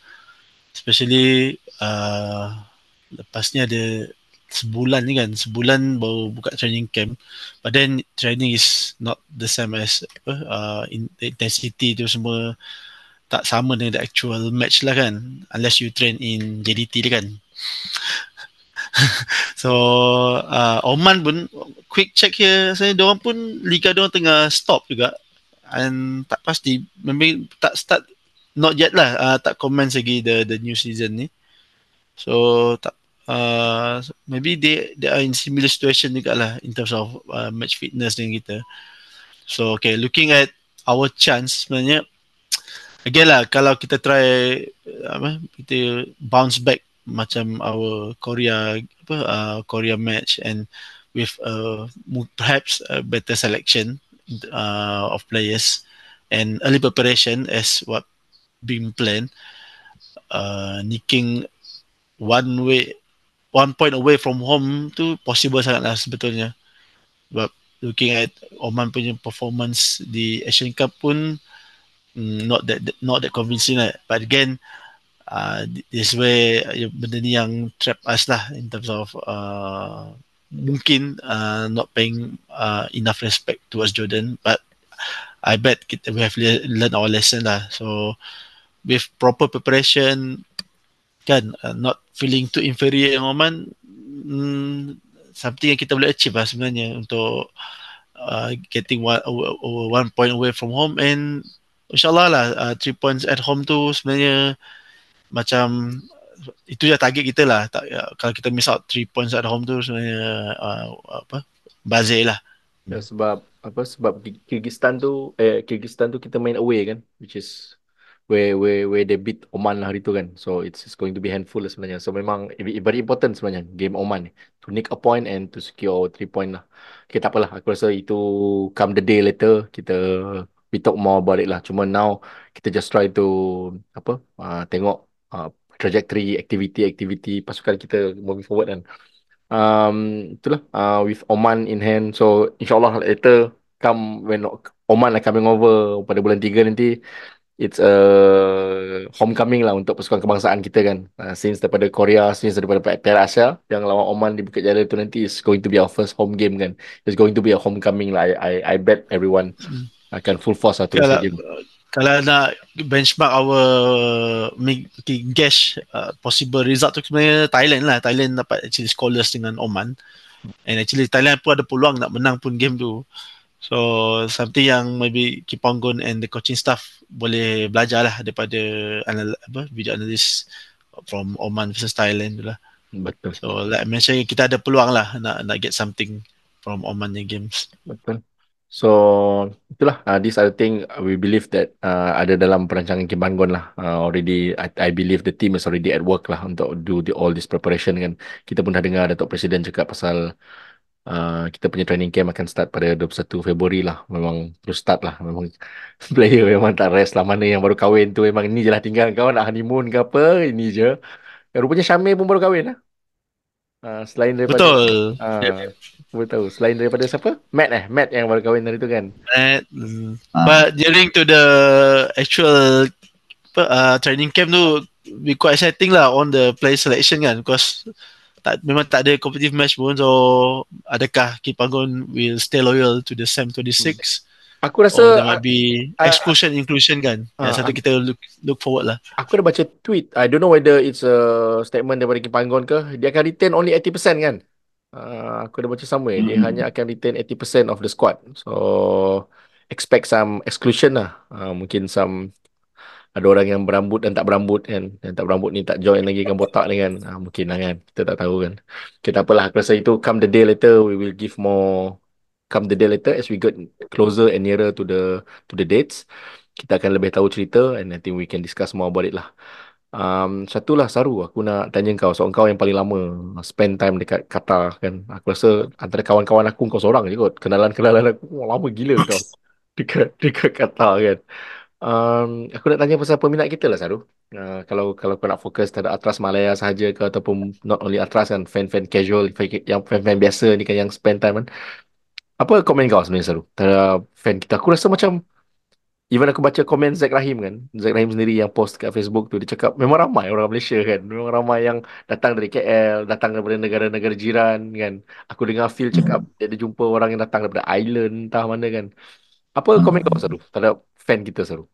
Especially uh, lepas ni ada sebulan ni kan, sebulan baru buka training camp. But then training is not the same as apa, uh, intensity tu semua tak sama dengan the actual match lah kan. Unless you train in JDT dia kan. so uh, Oman pun quick check here saya dia orang pun liga dia orang tengah stop juga and tak pasti maybe tak start not yet lah uh, tak commence lagi the the new season ni so tak uh, maybe they they are in similar situation juga lah in terms of uh, match fitness dengan kita. So okay looking at our chance sebenarnya again lah kalau kita try apa kita bounce back macam our Korea apa uh, Korea match and with uh, perhaps a better selection uh, of players and early preparation as what being planned uh, nicking one way one point away from home tu possible sangatlah sebetulnya. But looking at Oman punya performance di Asian Cup pun mm, not that not that convincing lah. But again uh, this way uh, benda ni yang trap us lah in terms of uh, mungkin uh, not paying uh, enough respect towards Jordan. But I bet kita, we have le- learned our lesson lah. So with proper preparation kan uh, not feeling too inferior yang Oman mm, something yang kita boleh achieve lah sebenarnya untuk uh, getting one, one point away from home and insyaAllah lah uh, three points at home tu sebenarnya macam itu je target kita lah. Tak, ya, kalau kita miss out 3 points at home tu sebenarnya uh, apa bazir lah. Ya, sebab apa sebab Kyrgyzstan tu eh Kyrgyzstan tu kita main away kan which is where where where they beat Oman lah hari tu kan. So it's, it's going to be handful lah sebenarnya. So memang very important sebenarnya game Oman ni. To nick a point and to secure 3 point lah. Okay tak apalah. Aku rasa itu come the day later kita we talk more about it lah. Cuma now kita just try to apa uh, tengok uh, trajectory activity activity pasukan kita moving forward kan. Um, itulah uh, with Oman in hand. So insyaallah later come when Oman are coming over pada bulan 3 nanti it's a homecoming lah untuk pasukan kebangsaan kita kan. Uh, since daripada Korea since daripada Piala Asia yang lawan Oman di Bukit Jalil tu nanti is going to be our first home game kan. It's going to be a homecoming lah I I, I bet everyone Hmm. akan full force lah to kalau, stadium kalau nak benchmark our guess uh, possible result tu sebenarnya Thailand lah. Thailand dapat actually scoreless dengan Oman. And actually Thailand pun ada peluang nak menang pun game tu so something yang maybe Kiponggon and the coaching staff boleh belajar lah daripada anal, apa, video analyst from Oman versus Thailand tu lah. Betul. So like I mentioned kita ada peluang lah nak nak get something from Oman games. Betul. So itulah uh, this other thing uh, we believe that uh, ada dalam perancangan Kim lah. Uh, already I, I believe the team is already at work lah untuk do the, all this preparation kan. Kita pun dah dengar Datuk Presiden cakap pasal Uh, kita punya training camp akan start pada 21 Februari lah. Memang terus start lah. Memang player memang tak rest lah. Mana yang baru kahwin tu memang ni je lah tinggal kau nak honeymoon ke apa. Ini je. Eh, rupanya Syamil pun baru kahwin lah. Uh, selain daripada... Betul. Uh, Yep. Boleh tahu. Selain daripada siapa? Matt eh? Matt yang baru kahwin hari tu kan? That, mm. But during to the actual uh, training camp tu be quite exciting lah on the play selection kan because tak, memang tak ada competitive match pun so adakah Kipangon will stay loyal to the SAM 26 Aku rasa... or there might be exclusion inclusion kan Ah, yang satu kita look look forward lah Aku ada baca tweet. I don't know whether it's a statement daripada Kim Panggon ke. Dia akan retain only 80% kan? Uh, aku ada baca. Dia Hmm. hanya akan retain 80% of the squad. So, expect some exclusion lah. Uh, mungkin some ada orang yang berambut dan tak berambut kan. Yang tak berambut ni tak join lagi kan botak ni kan. Uh, mungkin lah kan. Kita tak tahu kan. Okay, tak apalah. Aku rasa itu come the day later we will give more come the day later as we get closer and nearer to the to the dates kita akan lebih tahu cerita and I think we can discuss more about it lah. Um, satu lah Saru, aku nak tanya kau, soal kau yang paling lama spend time dekat Qatar kan. Aku rasa antara kawan-kawan aku kau seorang je kot. Kenalan-kenalan aku lama gila kau dekat dekat Qatar kan. Um, aku nak tanya pasal peminat kita lah Saru. Uh, kalau kalau kau nak fokus terhadap Atras Malaya sahaja ke ataupun not only Atras kan, fan-fan casual yang fan-fan biasa ni kan yang spend time kan. Apa komen kau sebenarnya Saru terhadap fan kita? Aku rasa macam Even aku baca komen Zack Rahim kan Zack Rahim sendiri yang post kat Facebook tu Dia cakap memang ramai orang Malaysia kan Memang ramai yang datang dari KL Datang daripada negara-negara jiran kan Aku dengar Phil cakap Dia ada jumpa orang yang datang daripada island Entah mana kan Apa komen kau Saru Terhadap fan kita Saru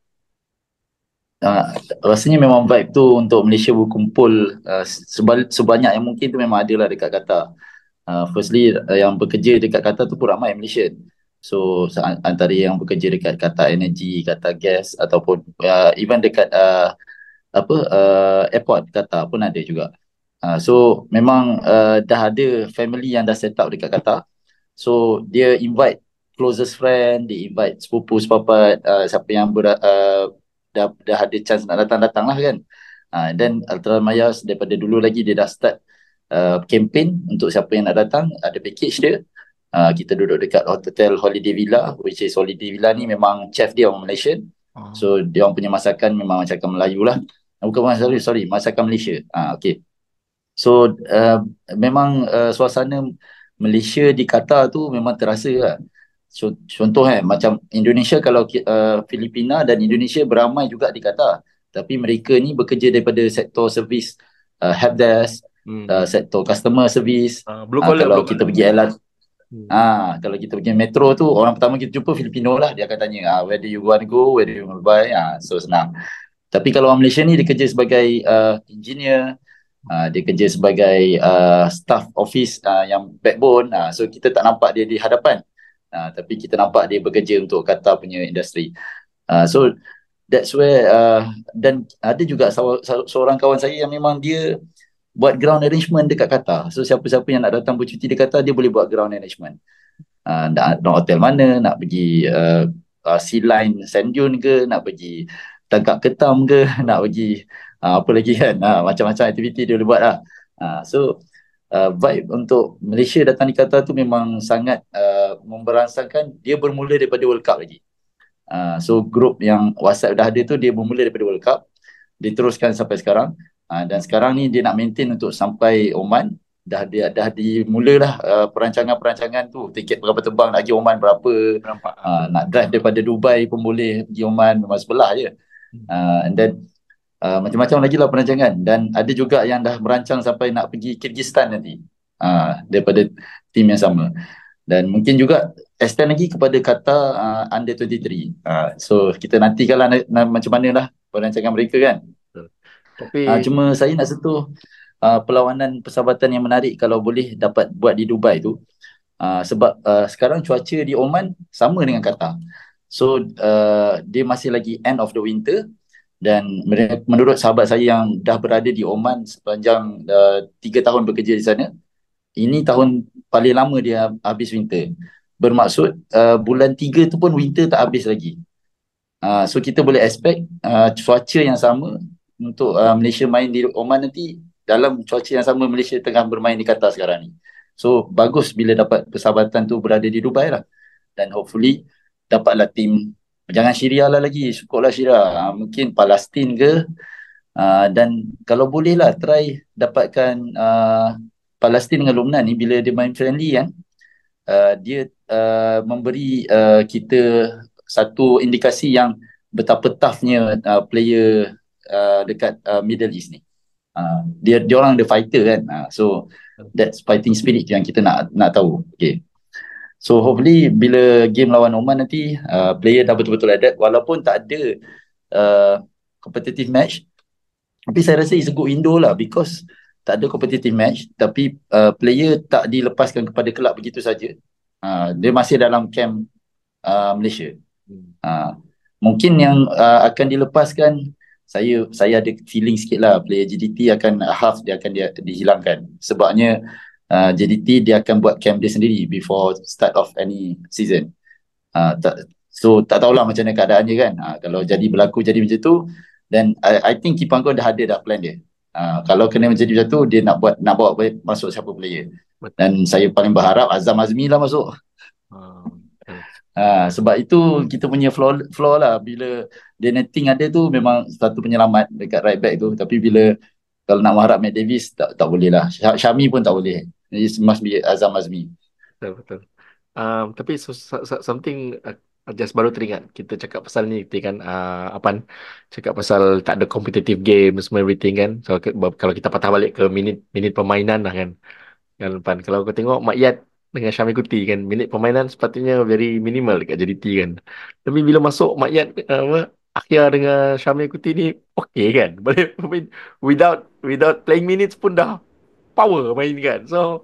uh, rasanya memang vibe tu untuk Malaysia berkumpul uh, sebal- sebanyak yang mungkin tu memang ada lah dekat Qatar. Uh, firstly uh, yang bekerja dekat Qatar tu pun ramai Malaysian. So antara yang bekerja dekat Qatar Energy, Qatar Gas ataupun uh, even dekat uh, apa uh, airport Qatar pun ada juga. Uh, so memang uh, dah ada family yang dah set up dekat Qatar. So dia invite closest friend, dia invite sepupu sepapat, uh, siapa yang ber, uh, dah dah ada chance nak datang-datang lah kan. Uh, dan Ultra Maya daripada dulu lagi dia dah start uh, campaign untuk siapa yang nak datang, ada package dia. Uh, kita duduk dekat hotel Holiday Villa which is Holiday Villa ni memang chef dia orang Malaysian. So dia orang punya masakan memang masakan Melayu lah. Uh, Bukan masakan Melayu, sorry, masakan Malaysia. Ah uh, okay. So uh, memang uh, suasana Malaysia di Qatar tu memang terasa lah. Contoh kan macam Indonesia kalau uh, Filipina dan Indonesia beramai juga di Qatar. Tapi mereka ni bekerja daripada sektor servis uh, helpdesk, hmm. uh, sektor customer service. uh, Blue Ah, collar kalau blue kita collar. pergi LR, Hmm. ah kalau kita pergi metro tu orang pertama kita jumpa Filipino lah dia akan tanya ah where do you want to go, where do you want to buy, ah so senang. Tapi kalau orang Malaysia ni dia kerja sebagai uh, engineer, uh, dia kerja sebagai uh, staff office uh, yang backbone, uh, so kita tak nampak dia di hadapan. Uh, tapi kita nampak dia bekerja untuk Qatar punya industri. Uh, so that's where uh, dan ada juga seorang kawan saya yang memang dia buat ground arrangement dekat Qatar. So siapa-siapa yang nak datang bercuti di Qatar dia boleh buat ground arrangement. Uh, nak, nak hotel mana, nak pergi uh, uh, sea line sand dune ke, nak pergi tangkap ketam ke, nak pergi uh, apa lagi kan. Uh, macam-macam aktiviti dia boleh buat lah. Uh, so uh, vibe untuk Malaysia datang di Qatar tu memang sangat uh, memberangsangkan. Dia bermula daripada World Cup lagi. Uh, so grup yang WhatsApp dah ada tu dia bermula daripada World Cup. Diteruskan sampai sekarang. Uh, dan sekarang ni dia nak maintain untuk sampai Oman. Dah dia dah dimulalah uh, perancangan-perancangan tu. Tiket berapa terbang nak pergi Oman berapa. Uh, nak drive daripada Dubai pun boleh pergi Oman. Memang sebelah je. Uh, and then uh, macam-macam lagi lah perancangan. Dan ada juga yang dah merancang sampai nak pergi Kyrgyzstan nanti. Uh, daripada tim yang sama. Dan mungkin juga extend lagi kepada Qatar uh, under 23 uh, so kita nantikanlah na- na- macam mana lah perancangan mereka kan. Tapi uh, cuma saya nak sentuh uh, perlawanan persahabatan yang menarik kalau boleh dapat buat di Dubai tu. Uh, sebab uh, sekarang cuaca di Oman sama dengan Qatar. So uh, dia masih lagi end of the winter dan menurut sahabat saya yang dah berada di Oman sepanjang uh, tahun bekerja di sana ini tahun paling lama dia habis winter. Bermaksud uh, bulan tiga tu pun winter tak habis lagi. Uh, so kita boleh expect uh, cuaca yang sama untuk uh, Malaysia main di Oman nanti dalam cuaca yang sama Malaysia tengah bermain di Qatar sekarang ni. So bagus bila dapat persahabatan tu berada di Dubai lah. Dan hopefully dapatlah tim jangan Syria lah lagi, syukurlah Syria. Uh, mungkin Palestin ke uh, dan kalau boleh lah try dapatkan uh, Palestin dengan Lubnan ni bila dia main friendly kan uh, dia uh, memberi uh, kita satu indikasi yang betapa toughnya uh, player uh, dekat uh, Middle East ni. Uh, dia dia orang the fighter kan. Uh, so that's fighting spirit yang kita nak nak tahu. Okay. So hopefully bila game lawan Oman nanti uh, player dah betul-betul adapt walaupun tak ada uh, competitive match tapi saya rasa it's a good window lah because tak ada competitive match tapi uh, player tak dilepaskan kepada kelab begitu saja. Uh, dia masih dalam camp uh, Malaysia. Uh, mungkin yang uh, akan dilepaskan saya saya ada feeling sikit lah player JDT akan half dia akan dia dihilangkan sebabnya uh, JDT dia akan buat camp dia sendiri before start of any season. Uh, tak, so tak tahulah macam mana keadaannya kan. Uh, kalau jadi berlaku jadi macam tu then I, I think Kipangko dah ada dah plan dia. Uh, kalau kena menjadi macam tu dia nak buat nak bawa masuk siapa player. Dan saya paling berharap Azam Azmi lah masuk. Ha, sebab itu kita punya flow, flow lah. Bila Deneting ada tu memang satu penyelamat dekat right back tu. Tapi bila kalau nak mengharap Matt Davis tak tak boleh lah. Syami pun tak boleh. It must be Azam Azmi. Betul betul. Um, tapi so, so, so, something uh, just baru teringat kita cakap pasal ni kan uh, apa cakap pasal tak ada competitive game semua everything kan. So kalau kita patah balik ke minit minit permainan lah kan. Kan Pan kalau kau tengok Mak Yat dengan Syami Kuti kan minit permainan sepatutnya very minimal dekat JDT kan. Tapi bila masuk Makyat apa Akhir dengan Syami Kuti ni okay kan? Boleh without without playing minutes pun dah power main kan? So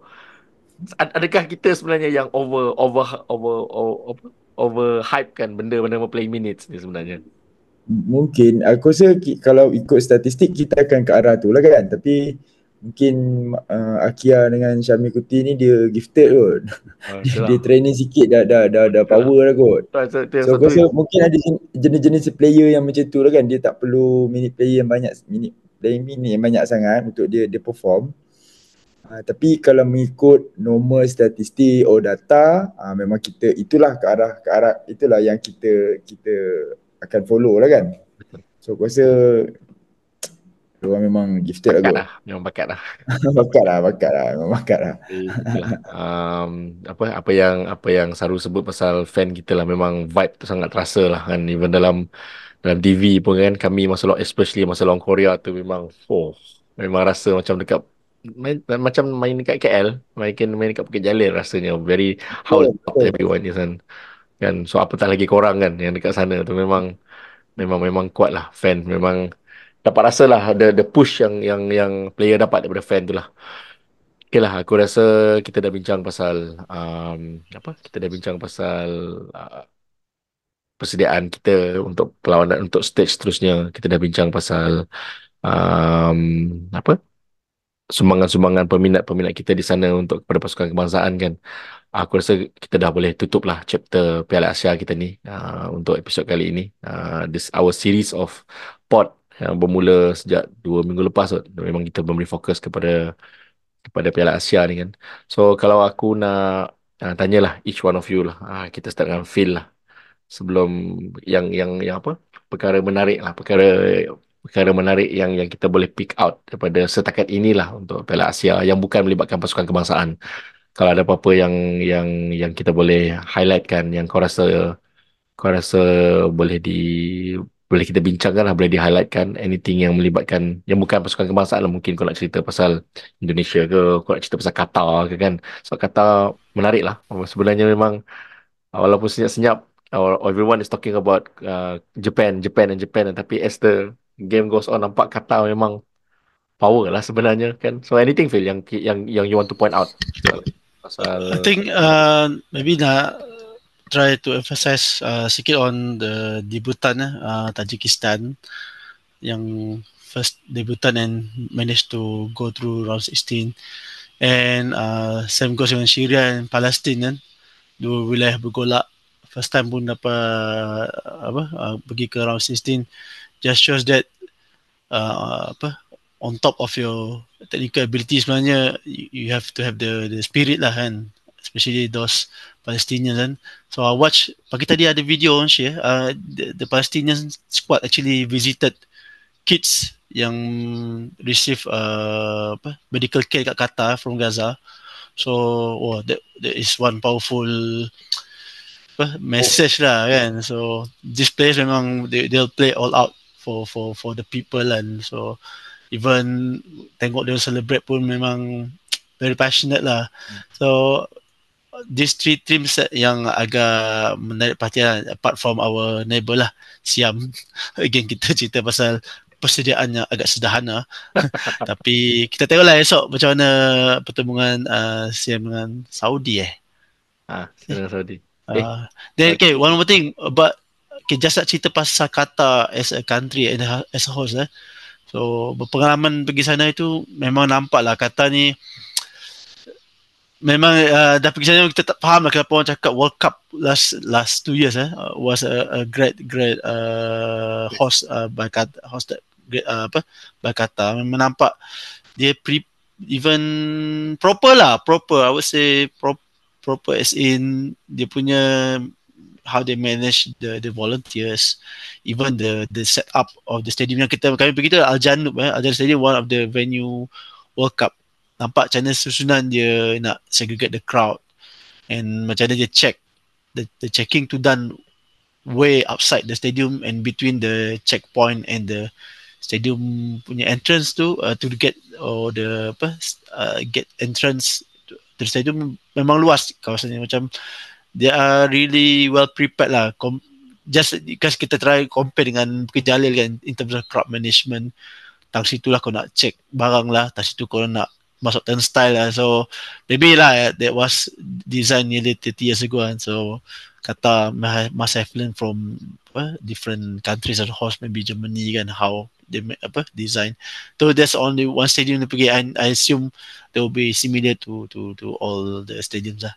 adakah kita sebenarnya yang over over over over, over hype kan benda-benda playing minutes ni sebenarnya? Mungkin. Aku rasa kalau ikut statistik kita akan ke arah tu lah kan? Tapi mungkin uh, Akia dengan Syami Kuti ni dia gifted kot. Uh, dia, dia training sikit dah dah dah, dah power lah kot. So, so aku rasa mungkin ada jenis-jenis player yang macam tu lah kan. Dia tak perlu minit player yang banyak minit playing minit yang banyak sangat untuk dia dia perform. Uh, tapi kalau mengikut normal statistik or data, uh, memang kita itulah ke arah ke arah itulah yang kita kita akan follow lah kan. So aku rasa Diorang memang gifted bakat lah, lah Memang bakat lah Bakat lah Bakat lah Memang bakat lah um, apa apa yang apa yang Saru sebut pasal fan kita lah. Memang vibe tu sangat terasa lah kan. Even dalam dalam TV pun kan kami masa long especially masa long Korea tu memang oh memang rasa macam dekat main, macam main dekat KL main main dekat Bukit Jalil rasanya. Very how oh, oh. everyone is kan. Kan so apatah lagi korang kan yang dekat sana tu. Memang memang memang kuat lah fan. Memang dapat rasa lah the, the push yang yang yang player dapat daripada fan tu lah. Okay lah, aku rasa kita dah bincang pasal um, apa? Kita dah bincang pasal uh, persediaan kita untuk perlawanan untuk stage seterusnya. Kita dah bincang pasal um, apa? Sumbangan-sumbangan peminat-peminat kita di sana untuk kepada pasukan kebangsaan kan. Aku rasa kita dah boleh tutup lah chapter Piala Asia kita ni uh, untuk episod kali ini. Uh, this our series of pod yang bermula sejak dua minggu lepas tu. Memang kita memberi fokus kepada kepada Piala Asia ni kan. So kalau aku nak uh, tanyalah each one of you lah. Uh, kita start dengan Phil lah. Sebelum yang yang yang apa? Perkara menarik lah. Perkara perkara menarik yang yang kita boleh pick out daripada setakat inilah untuk Piala Asia yang bukan melibatkan pasukan kebangsaan. Kalau ada apa-apa yang yang yang kita boleh highlightkan yang kau rasa kau rasa boleh di boleh kita bincangkan lah, boleh di-highlightkan anything yang melibatkan, yang bukan pasukan kebangsaan lah. Mungkin kau nak cerita pasal Indonesia ke, kau nak cerita pasal Qatar ke kan. So Qatar menarik lah. Sebenarnya memang, walaupun senyap-senyap, everyone is talking about uh, Japan, Japan and Japan. Tapi as the game goes on, nampak Qatar memang power lah sebenarnya kan. So anything Phil yang yang yang you want to point out? Pasal... I think uh, maybe nak try to emphasize uh, sikit on the debutan eh, uh, Tajikistan yang first debutan and managed to go through round 16 and uh, same goes dengan Syria and Palestine kan dua wilayah bergolak. First time pun dapat uh, apa uh, pergi ke round 16 just shows that uh, apa on top of your technical ability sebenarnya you, you have to have the the spirit lah kan. Especially those Palestinians kan? So I watch pagi tadi ada video on share uh, the, the Palestinian squad actually visited kids yang receive uh, apa medical care kat Qatar from Gaza. So oh that, that is one powerful apa message lah kan? So this place memang they, they'll play all out for for for the people and so even tengok dia celebrate pun memang very passionate lah. So these three teams yang agak menarik perhatian apart from our neighbor lah Siam. Again kita cerita pasal persediaan yang agak sederhana. Tapi kita tengoklah esok macam mana pertemuan uh, Siam dengan Saudi eh. Ah, dengan Saudi. Uh, then okay, one more thing. About okay, just nak cerita pasal Qatar as a country and as a host eh. So berpengalaman pergi sana itu memang nampak lah Qatar ni memang uh, dah pergi sana kita tak faham lah kenapa orang cakap World Cup last last two years eh. Uh, was a, a great great uh, host uh, by Qatar hosted great, uh, apa by Qatar memang nampak dia pre, even proper lah proper I would say pro, proper as in dia punya how they manage the the volunteers even the the setup of the stadium yang kita kami pergi tu Al Janub eh. Al Janub Stadium one of the venue World Cup nampak mana susunan dia nak segregate the crowd. And macam mana dia check the, the checking to done way outside the stadium and between the checkpoint and the stadium punya entrance tu uh, to get or the apa uh, get entrance to the stadium memang luas kawasan ni macam they are really well prepared lah. Com- just because kita try compare dengan Bukit Jalil kan in terms of crowd management tang situ lah kau nak check barang lah tang situ kau nak masuk turnstile lah. So maybe lah that was designed nearly 30 years ago kan. So kata must have learned from apa, different countries and host maybe Germany kan how they make, apa design. So there's only one stadium to pergi. I, I assume there will be similar to to to all the stadiums lah.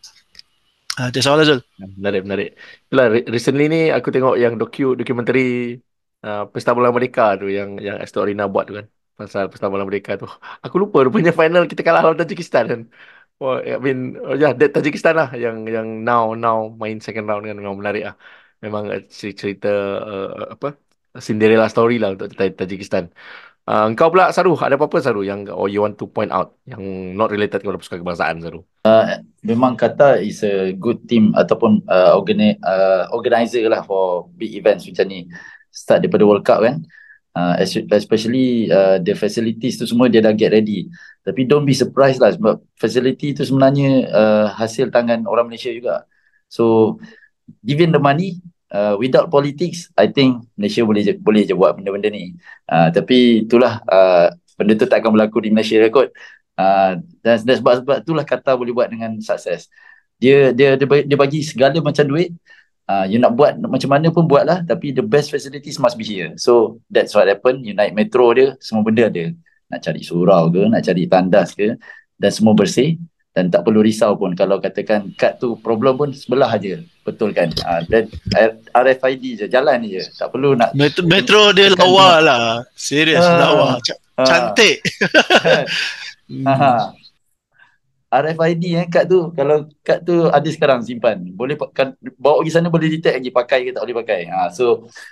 Uh, that's all Azul Menarik, menarik. Itulah, re- recently ni aku tengok yang docu dokumentari uh, Pesta Bola Merdeka tu yang yang Astor Rina buat tu kan. Pasal Pesta Merdeka tu. Aku lupa rupanya final kita kalah lawan Tajikistan kan. Wah, I mean, oh yeah, Tajikistan lah yang yang now now main second round kan memang menarik lah. Memang uh, cerita uh, apa Cinderella story lah untuk Tajikistan. Uh, engkau pula Saru, ada apa-apa Saru yang or you want to point out yang not related kepada pasukan kebangsaan Saru? Uh, memang kata is a good team ataupun uh, organi- uh, organizer lah for big events macam ni. Start daripada World Cup kan. Uh, especially uh, the facilities tu semua dia dah get ready. Tapi don't be surprised lah sebab facility tu sebenarnya uh, hasil tangan orang Malaysia juga. So given the money, uh, without politics, I think Malaysia boleh je, boleh je buat benda-benda ni. Uh, tapi itulah uh, benda tu tak akan berlaku di Malaysia lah kot. Uh, dan, dan sebab sebab itulah kata boleh buat dengan sukses. Dia dia dia, dia bagi segala macam duit. Uh, you nak buat macam mana pun buatlah tapi the best facilities must be here. So that's what happen. You naik metro dia, semua benda ada. Nak cari surau ke, nak cari tandas ke dan semua bersih. Dan tak perlu risau pun. Kalau katakan kad tu problem pun sebelah aja. Betul kan? Uh, dan RFID je jalan je. Tak perlu nak metro, metro dia lawa lah. Serius uh, lawa. C- uh, cantik. Uh, RFID eh kad tu. Kalau kad tu ada sekarang simpan. Boleh kan, bawa pergi sana boleh detect lagi pakai ke tak boleh pakai. Uh, so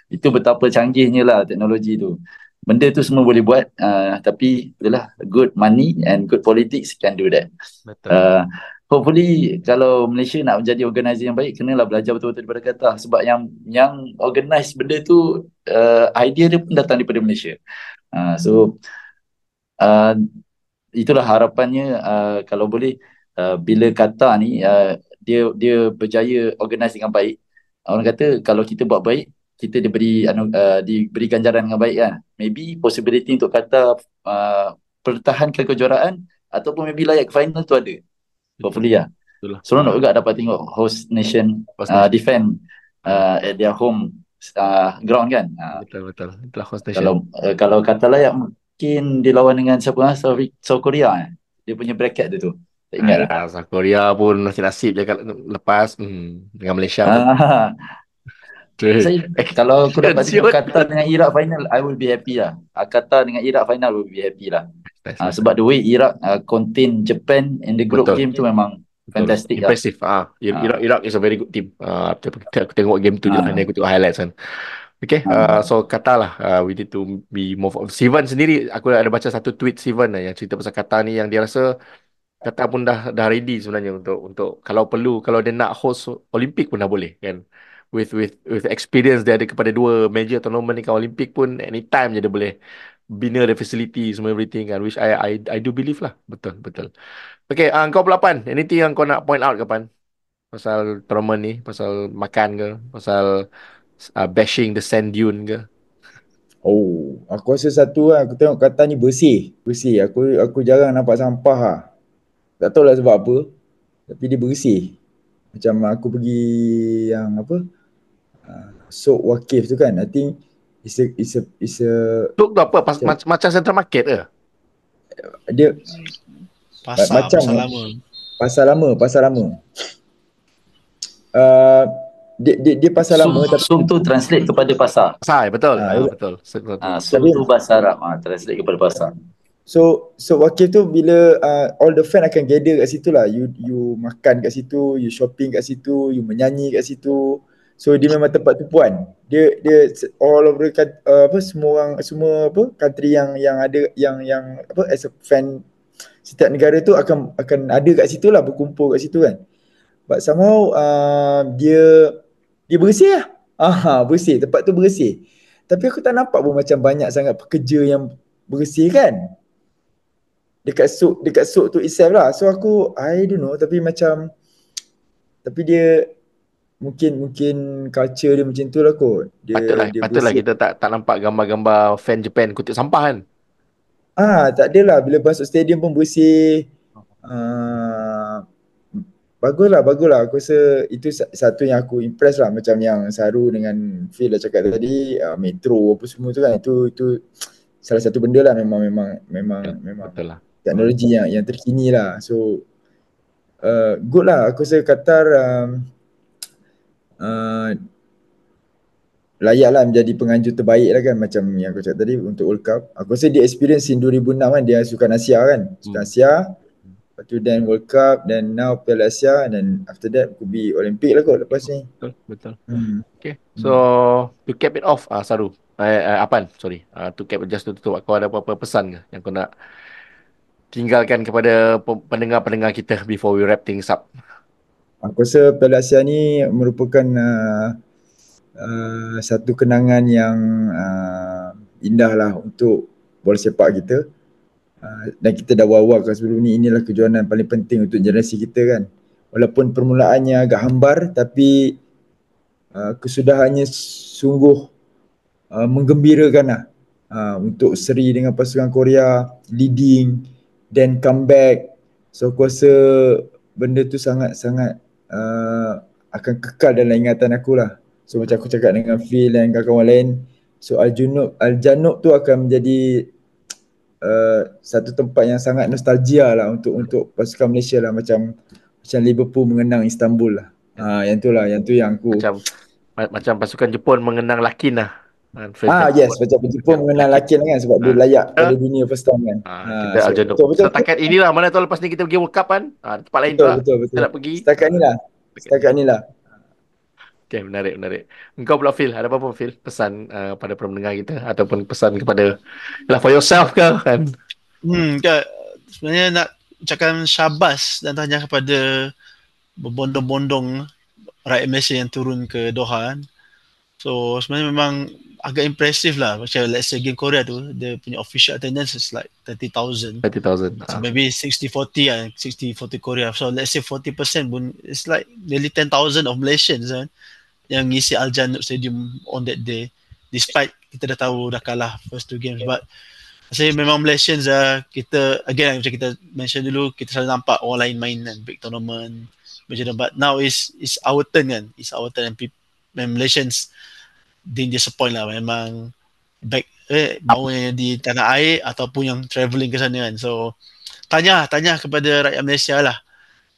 itu betapa canggihnya lah teknologi tu. Benda tu semua boleh buat uh, tapi itulah good money and good politics can do that. Betul. Uh, hopefully kalau Malaysia nak menjadi organisasi yang baik kenalah belajar betul-betul daripada kata. Sebab yang yang organize benda tu uh, idea dia pun datang daripada Malaysia. Uh, so uh, itulah harapannya uh, kalau boleh uh, bila kata ni uh, dia dia berjaya organize dengan baik. Orang kata kalau kita buat baik kita diberi uh, diberi ganjaran dengan baik kan. Maybe possibility untuk kata uh, pertahankan kejuaraan ataupun maybe layak ke final tu ada. Hopefully ya yeah. seronok juga dapat tengok host nation uh, defend uh, at their home uh, ground kan. Uh, betul betul. Itulah host nation. Kalau uh, kalau kata layak mungkin dilawan dengan siapa ah South, South Korea eh? dia punya bracket tu tu tak ingat ah, South Korea pun nasib nasib je lepas hmm, dengan Malaysia pun. Saya, kalau aku dapat tengok Qatar dengan Iraq final, I will be happy lah. Uh, Qatar dengan Iraq final will be happy lah. Uh, sebab the way Iraq uh, contain Japan in the group Betul. game tu memang fantastic lah. Impressive. Ah, Ah. Iraq Iraq is a very good team. Ah, aku, aku tengok game tu je Ah. lah. Aku tengok highlights kan. Okay, Ah. uh, so Qatar lah. Uh, we need to be more. Sivan sendiri, aku ada baca satu tweet Sivan lah yang cerita pasal Qatar ni yang dia rasa Qatar pun dah dah ready sebenarnya untuk untuk kalau perlu kalau dia nak host Olimpik pun dah boleh kan. With with with experience dia ada kepada dua major tournament ni kan Olimpik pun anytime je dia boleh bina the facility semua everything kan which I I I do believe lah. Betul betul. Okay, uh, kau pelapan. Anything yang kau nak point out kapan? Pasal tournament ni, pasal makan ke, pasal uh, bashing the sand dune ke? Oh, aku rasa satu lah, aku tengok Qatar ni bersih. Bersih. Aku aku jarang nampak sampah lah. Tak tahu lah sebab apa. Tapi dia bersih. Macam aku pergi yang apa? Uh, Sok Wakif tu kan. I think it's a, it's a, it's a Tu tu apa? Pas, Macam- macam, macam central market ke? dia Pasar, Macam pasar lama. pasar lama, pasar lama. Uh, dia, dia, dia pasar Sum, lama tapi sum tu translate kepada pasar. Pasar, betul. Ah, Ah, ya. betul. betul. Ah, sum Tapi- tu bahasa Arab. Ah, translate kepada pasar. So so wakil tu bila uh, all the fan akan gather kat situ lah. You you makan kat situ, you shopping kat situ, you menyanyi kat situ. So dia memang tempat tumpuan. Dia dia all over uh, apa semua orang semua apa country yang yang ada yang yang apa as a fan setiap negara tu akan akan ada kat situ lah berkumpul kat situ kan. But somehow uh, dia dia bersih lah. Ah, bersih. Tempat tu bersih. Tapi aku tak nampak pun macam banyak sangat pekerja yang bersih kan dekat sok dekat sok tu itself lah. So aku I don't know tapi macam tapi dia mungkin mungkin culture dia macam tu lah kot. Dia Patutlah, dia patutlah kita tak tak nampak gambar-gambar fan Japan kutip sampah kan? Ah, tak adalah bila masuk stadium pun bersih. Ah, baguslah, baguslah. Aku rasa itu sa- satu yang aku impress lah macam yang Saru dengan Phil dah cakap tadi, ah, metro apa semua tu kan. Itu itu salah satu benda lah memang memang memang Ya, memang Betul lah. teknologi yang yang terkini lah. So uh, good lah. Aku rasa Qatar um, uh, layak lah menjadi penganjur terbaik lah kan macam yang aku cakap tadi untuk World Cup. Aku rasa dia experience in 2006 kan dia Sukan Asia kan. Sukan Hmm. Asia. Lepas tu then World Cup then now Piala Asia and then after that could be Olympic lah kot lepas ni. Betul, betul. Hmm. Okay. So, to cap it off, ah Saru. Eh, eh, Apan, sorry. Ah, to cap just to tutup. Kau ada apa-apa pesan ke yang kau nak tinggalkan kepada pe- pendengar-pendengar kita before we wrap things up? Aku rasa Piala Asia ni merupakan uh, uh, satu kenangan yang uh, indah lah untuk bola sepak kita. Uh, dan kita dah wawakan sebelum ni inilah kejohanan paling penting untuk generasi kita kan. Walaupun permulaannya agak hambar tapi uh, kesudahannya sungguh uh, menggembirakan lah. Uh, untuk seri dengan pasukan Korea leading then comeback. So aku rasa benda tu sangat-sangat uh, akan kekal dalam ingatan aku lah. So macam aku cakap dengan Phil dan kawan-kawan lain, so Al-Junub, Al-Janub tu akan menjadi uh, satu tempat yang sangat nostalgia lah untuk untuk pasukan Malaysia lah macam macam Liverpool mengenang Istanbul lah. Ha, yang tu lah, yang tu yang aku Macam ma- macam pasukan Jepun mengenang Lakin lah. Ah, Ah yes, macam Jepun mengenang Lakin kan sebab dia Ah. layak pada dunia first time kan. Ah, Ah, kita so, betul, betul, Setakat inilah mana tahu lepas ni kita pergi World Cup kan. Ah, tempat lain betul, pula. betul, betul. Kita nak pergi. Setakat ni lah. Setakat ni lah. Okay, menarik, menarik. Engkau pula Phil, ada apa-apa Phil? Pesan uh, pada pendengar kita ataupun pesan kepada lah for yourself ke kan? Hmm, sebenarnya nak ucapkan syabas dan tanya kepada berbondong-bondong rakyat Malaysia yang turun ke Doha kan. So sebenarnya memang agak impressive lah. Macam let's say game Korea tu, dia punya official attendance is like 30,000. 30,000. So Ah, maybe 60-40 lah, 60-40 Korea. So let's say 40% pun, it's like nearly 10,000 of Malaysians kan, yang ngisi Al Jannub Stadium on that day. Despite kita dah tahu dah kalah first two games. But saya memang Malaysians lah, kita, again macam kita mention dulu, kita selalu nampak orang lain main kan, big tournament, macam tu. But now is is our turn kan, it's our turn and people, Malaysians didn't disappoint lah memang back eh mau yang di tanah air ataupun yang travelling ke sana kan so tanya tanya kepada rakyat Malaysia lah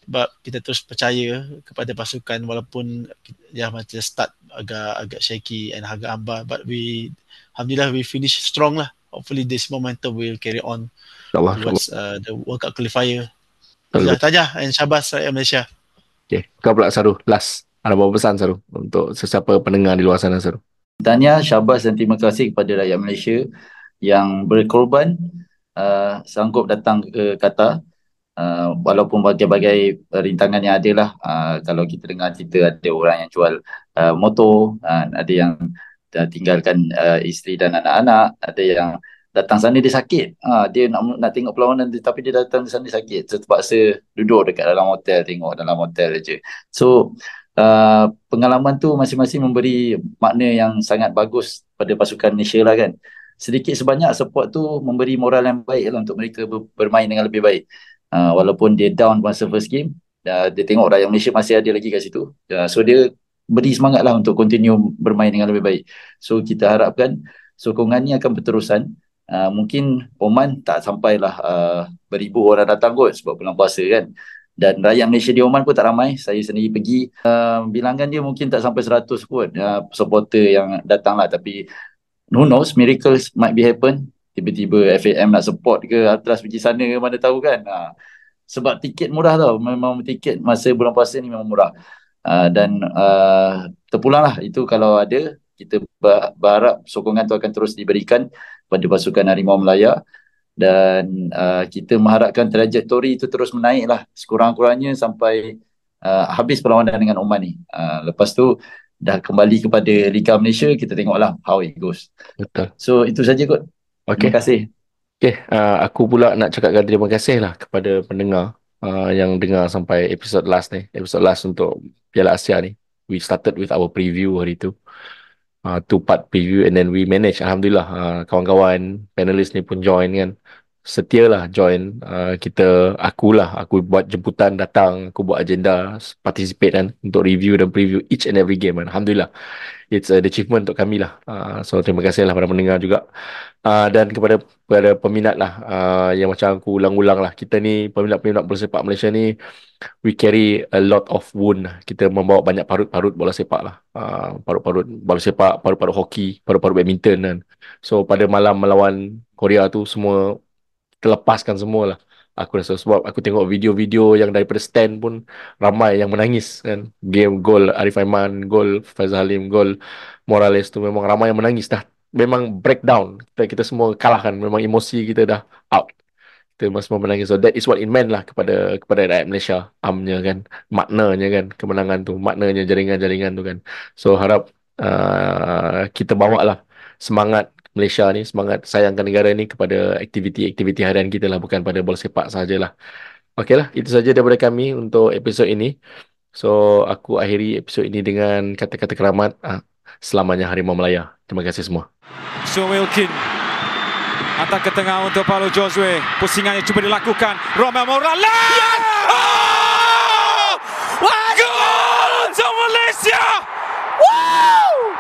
sebab kita terus percaya kepada pasukan walaupun ya macam start agak agak shaky and agak ambar but we alhamdulillah we finish strong lah hopefully this momentum will carry on InsyaAllah. towards uh, the World Cup qualifier. Ya, Tajah and Syabas rakyat Malaysia. Okay. Kau pula Saru. Last. Ada berapa pesan Saru untuk sesiapa pendengar di luar sana Saru? Tanya syabas dan terima kasih kepada rakyat Malaysia yang berkorban uh, sanggup datang ke Qatar uh, walaupun bagai-bagai rintangan yang ada lah uh, kalau kita dengar cerita ada orang yang jual uh, motor uh, ada yang uh, tinggalkan uh, isteri dan anak-anak ada yang datang sana dia sakit. Ha, dia nak nak tengok perlawanan dia, tapi dia datang sana sakit. So, terpaksa duduk dekat dalam hotel tengok dalam hotel je so uh, pengalaman tu masing-masing memberi makna yang sangat bagus pada pasukan Malaysia lah kan. Sedikit sebanyak support tu memberi moral yang baik lah untuk mereka ber- bermain dengan lebih baik uh, walaupun dia down masa first game uh, dia tengok rakyat Malaysia masih ada lagi kat situ. Uh, so dia beri semangat lah untuk continue bermain dengan lebih baik. So kita harapkan sokongan ni akan berterusan. Uh, mungkin Oman tak sampailah uh, beribu orang datang kot sebab bulan puasa kan. Dan rakyat Malaysia di Oman pun tak ramai. Saya sendiri pergi uh, bilangan dia mungkin tak sampai 100 kot uh, supporter yang datang lah. Tapi who knows miracles might be happen tiba-tiba FAM nak support ke Atlas pergi sana ke mana tahu kan uh, sebab tiket murah tau memang tiket masa bulan puasa ni memang murah uh, dan uh, terpulang lah itu kalau ada kita berharap sokongan tu akan terus diberikan kepada pasukan Harimau Melaya dan uh, kita mengharapkan trajektori itu terus menaik lah sekurang-kurangnya sampai uh, habis perlawanan dengan Oman ni. Uh, lepas tu dah kembali kepada Liga Malaysia kita tengoklah how it goes. Betul. So itu saja kot. Okay. Terima kasih. Okay. Uh, aku pula nak cakapkan terima kasih lah kepada pendengar uh, yang dengar sampai episod last ni. Episod last untuk Piala Asia ni. We started with our preview hari tu. uh, two part preview and then we manage alhamdulillah uh, kawan-kawan panelis ni pun join kan setia lah join uh, kita akulah aku buat jemputan datang aku buat agenda participate kan untuk review dan preview each and every game kan. alhamdulillah it's an achievement untuk kami lah. Uh, so terima kasih lah pada pendengar juga. Uh, dan kepada kepada peminat lah uh, yang macam aku ulang-ulang lah. Kita ni peminat-peminat bola sepak Malaysia ni we carry a lot of wound kita membawa banyak parut-parut bola sepak lah. Uh, parut-parut bola sepak parut-parut hoki parut-parut badminton kan. So pada malam melawan Korea tu semua terlepaskan semua lah aku rasa sebab aku tengok video-video yang daripada stand pun ramai yang menangis kan. Game gol Arif Aiman gol Faizal Halim gol Morales tu memang ramai yang menangis dah. Memang breakdown. Kita, kita semua kalah kan memang emosi kita dah out. Kita semua menangis. So that is what it meant lah kepada kepada rakyat Malaysia. Amnya kan. Maknanya kan kemenangan tu. Maknanya jaringan-jaringan tu kan. So harap uh, kita bawa lah semangat Malaysia ni semangat sayangkan negara ni kepada aktiviti-aktiviti harian kita lah bukan pada bola sepak sajalah. Okey lah, itu saja daripada kami untuk episod ini. So, aku akhiri episod ini dengan kata-kata keramat. Ah, selamanya Harimau Melaya. Terima kasih semua. So Wilkin Hantar ke tengah untuk Paulo Josue Pusingannya cuba dilakukan Romel Morales yes! oh! Gol untuk Malaysia Woo!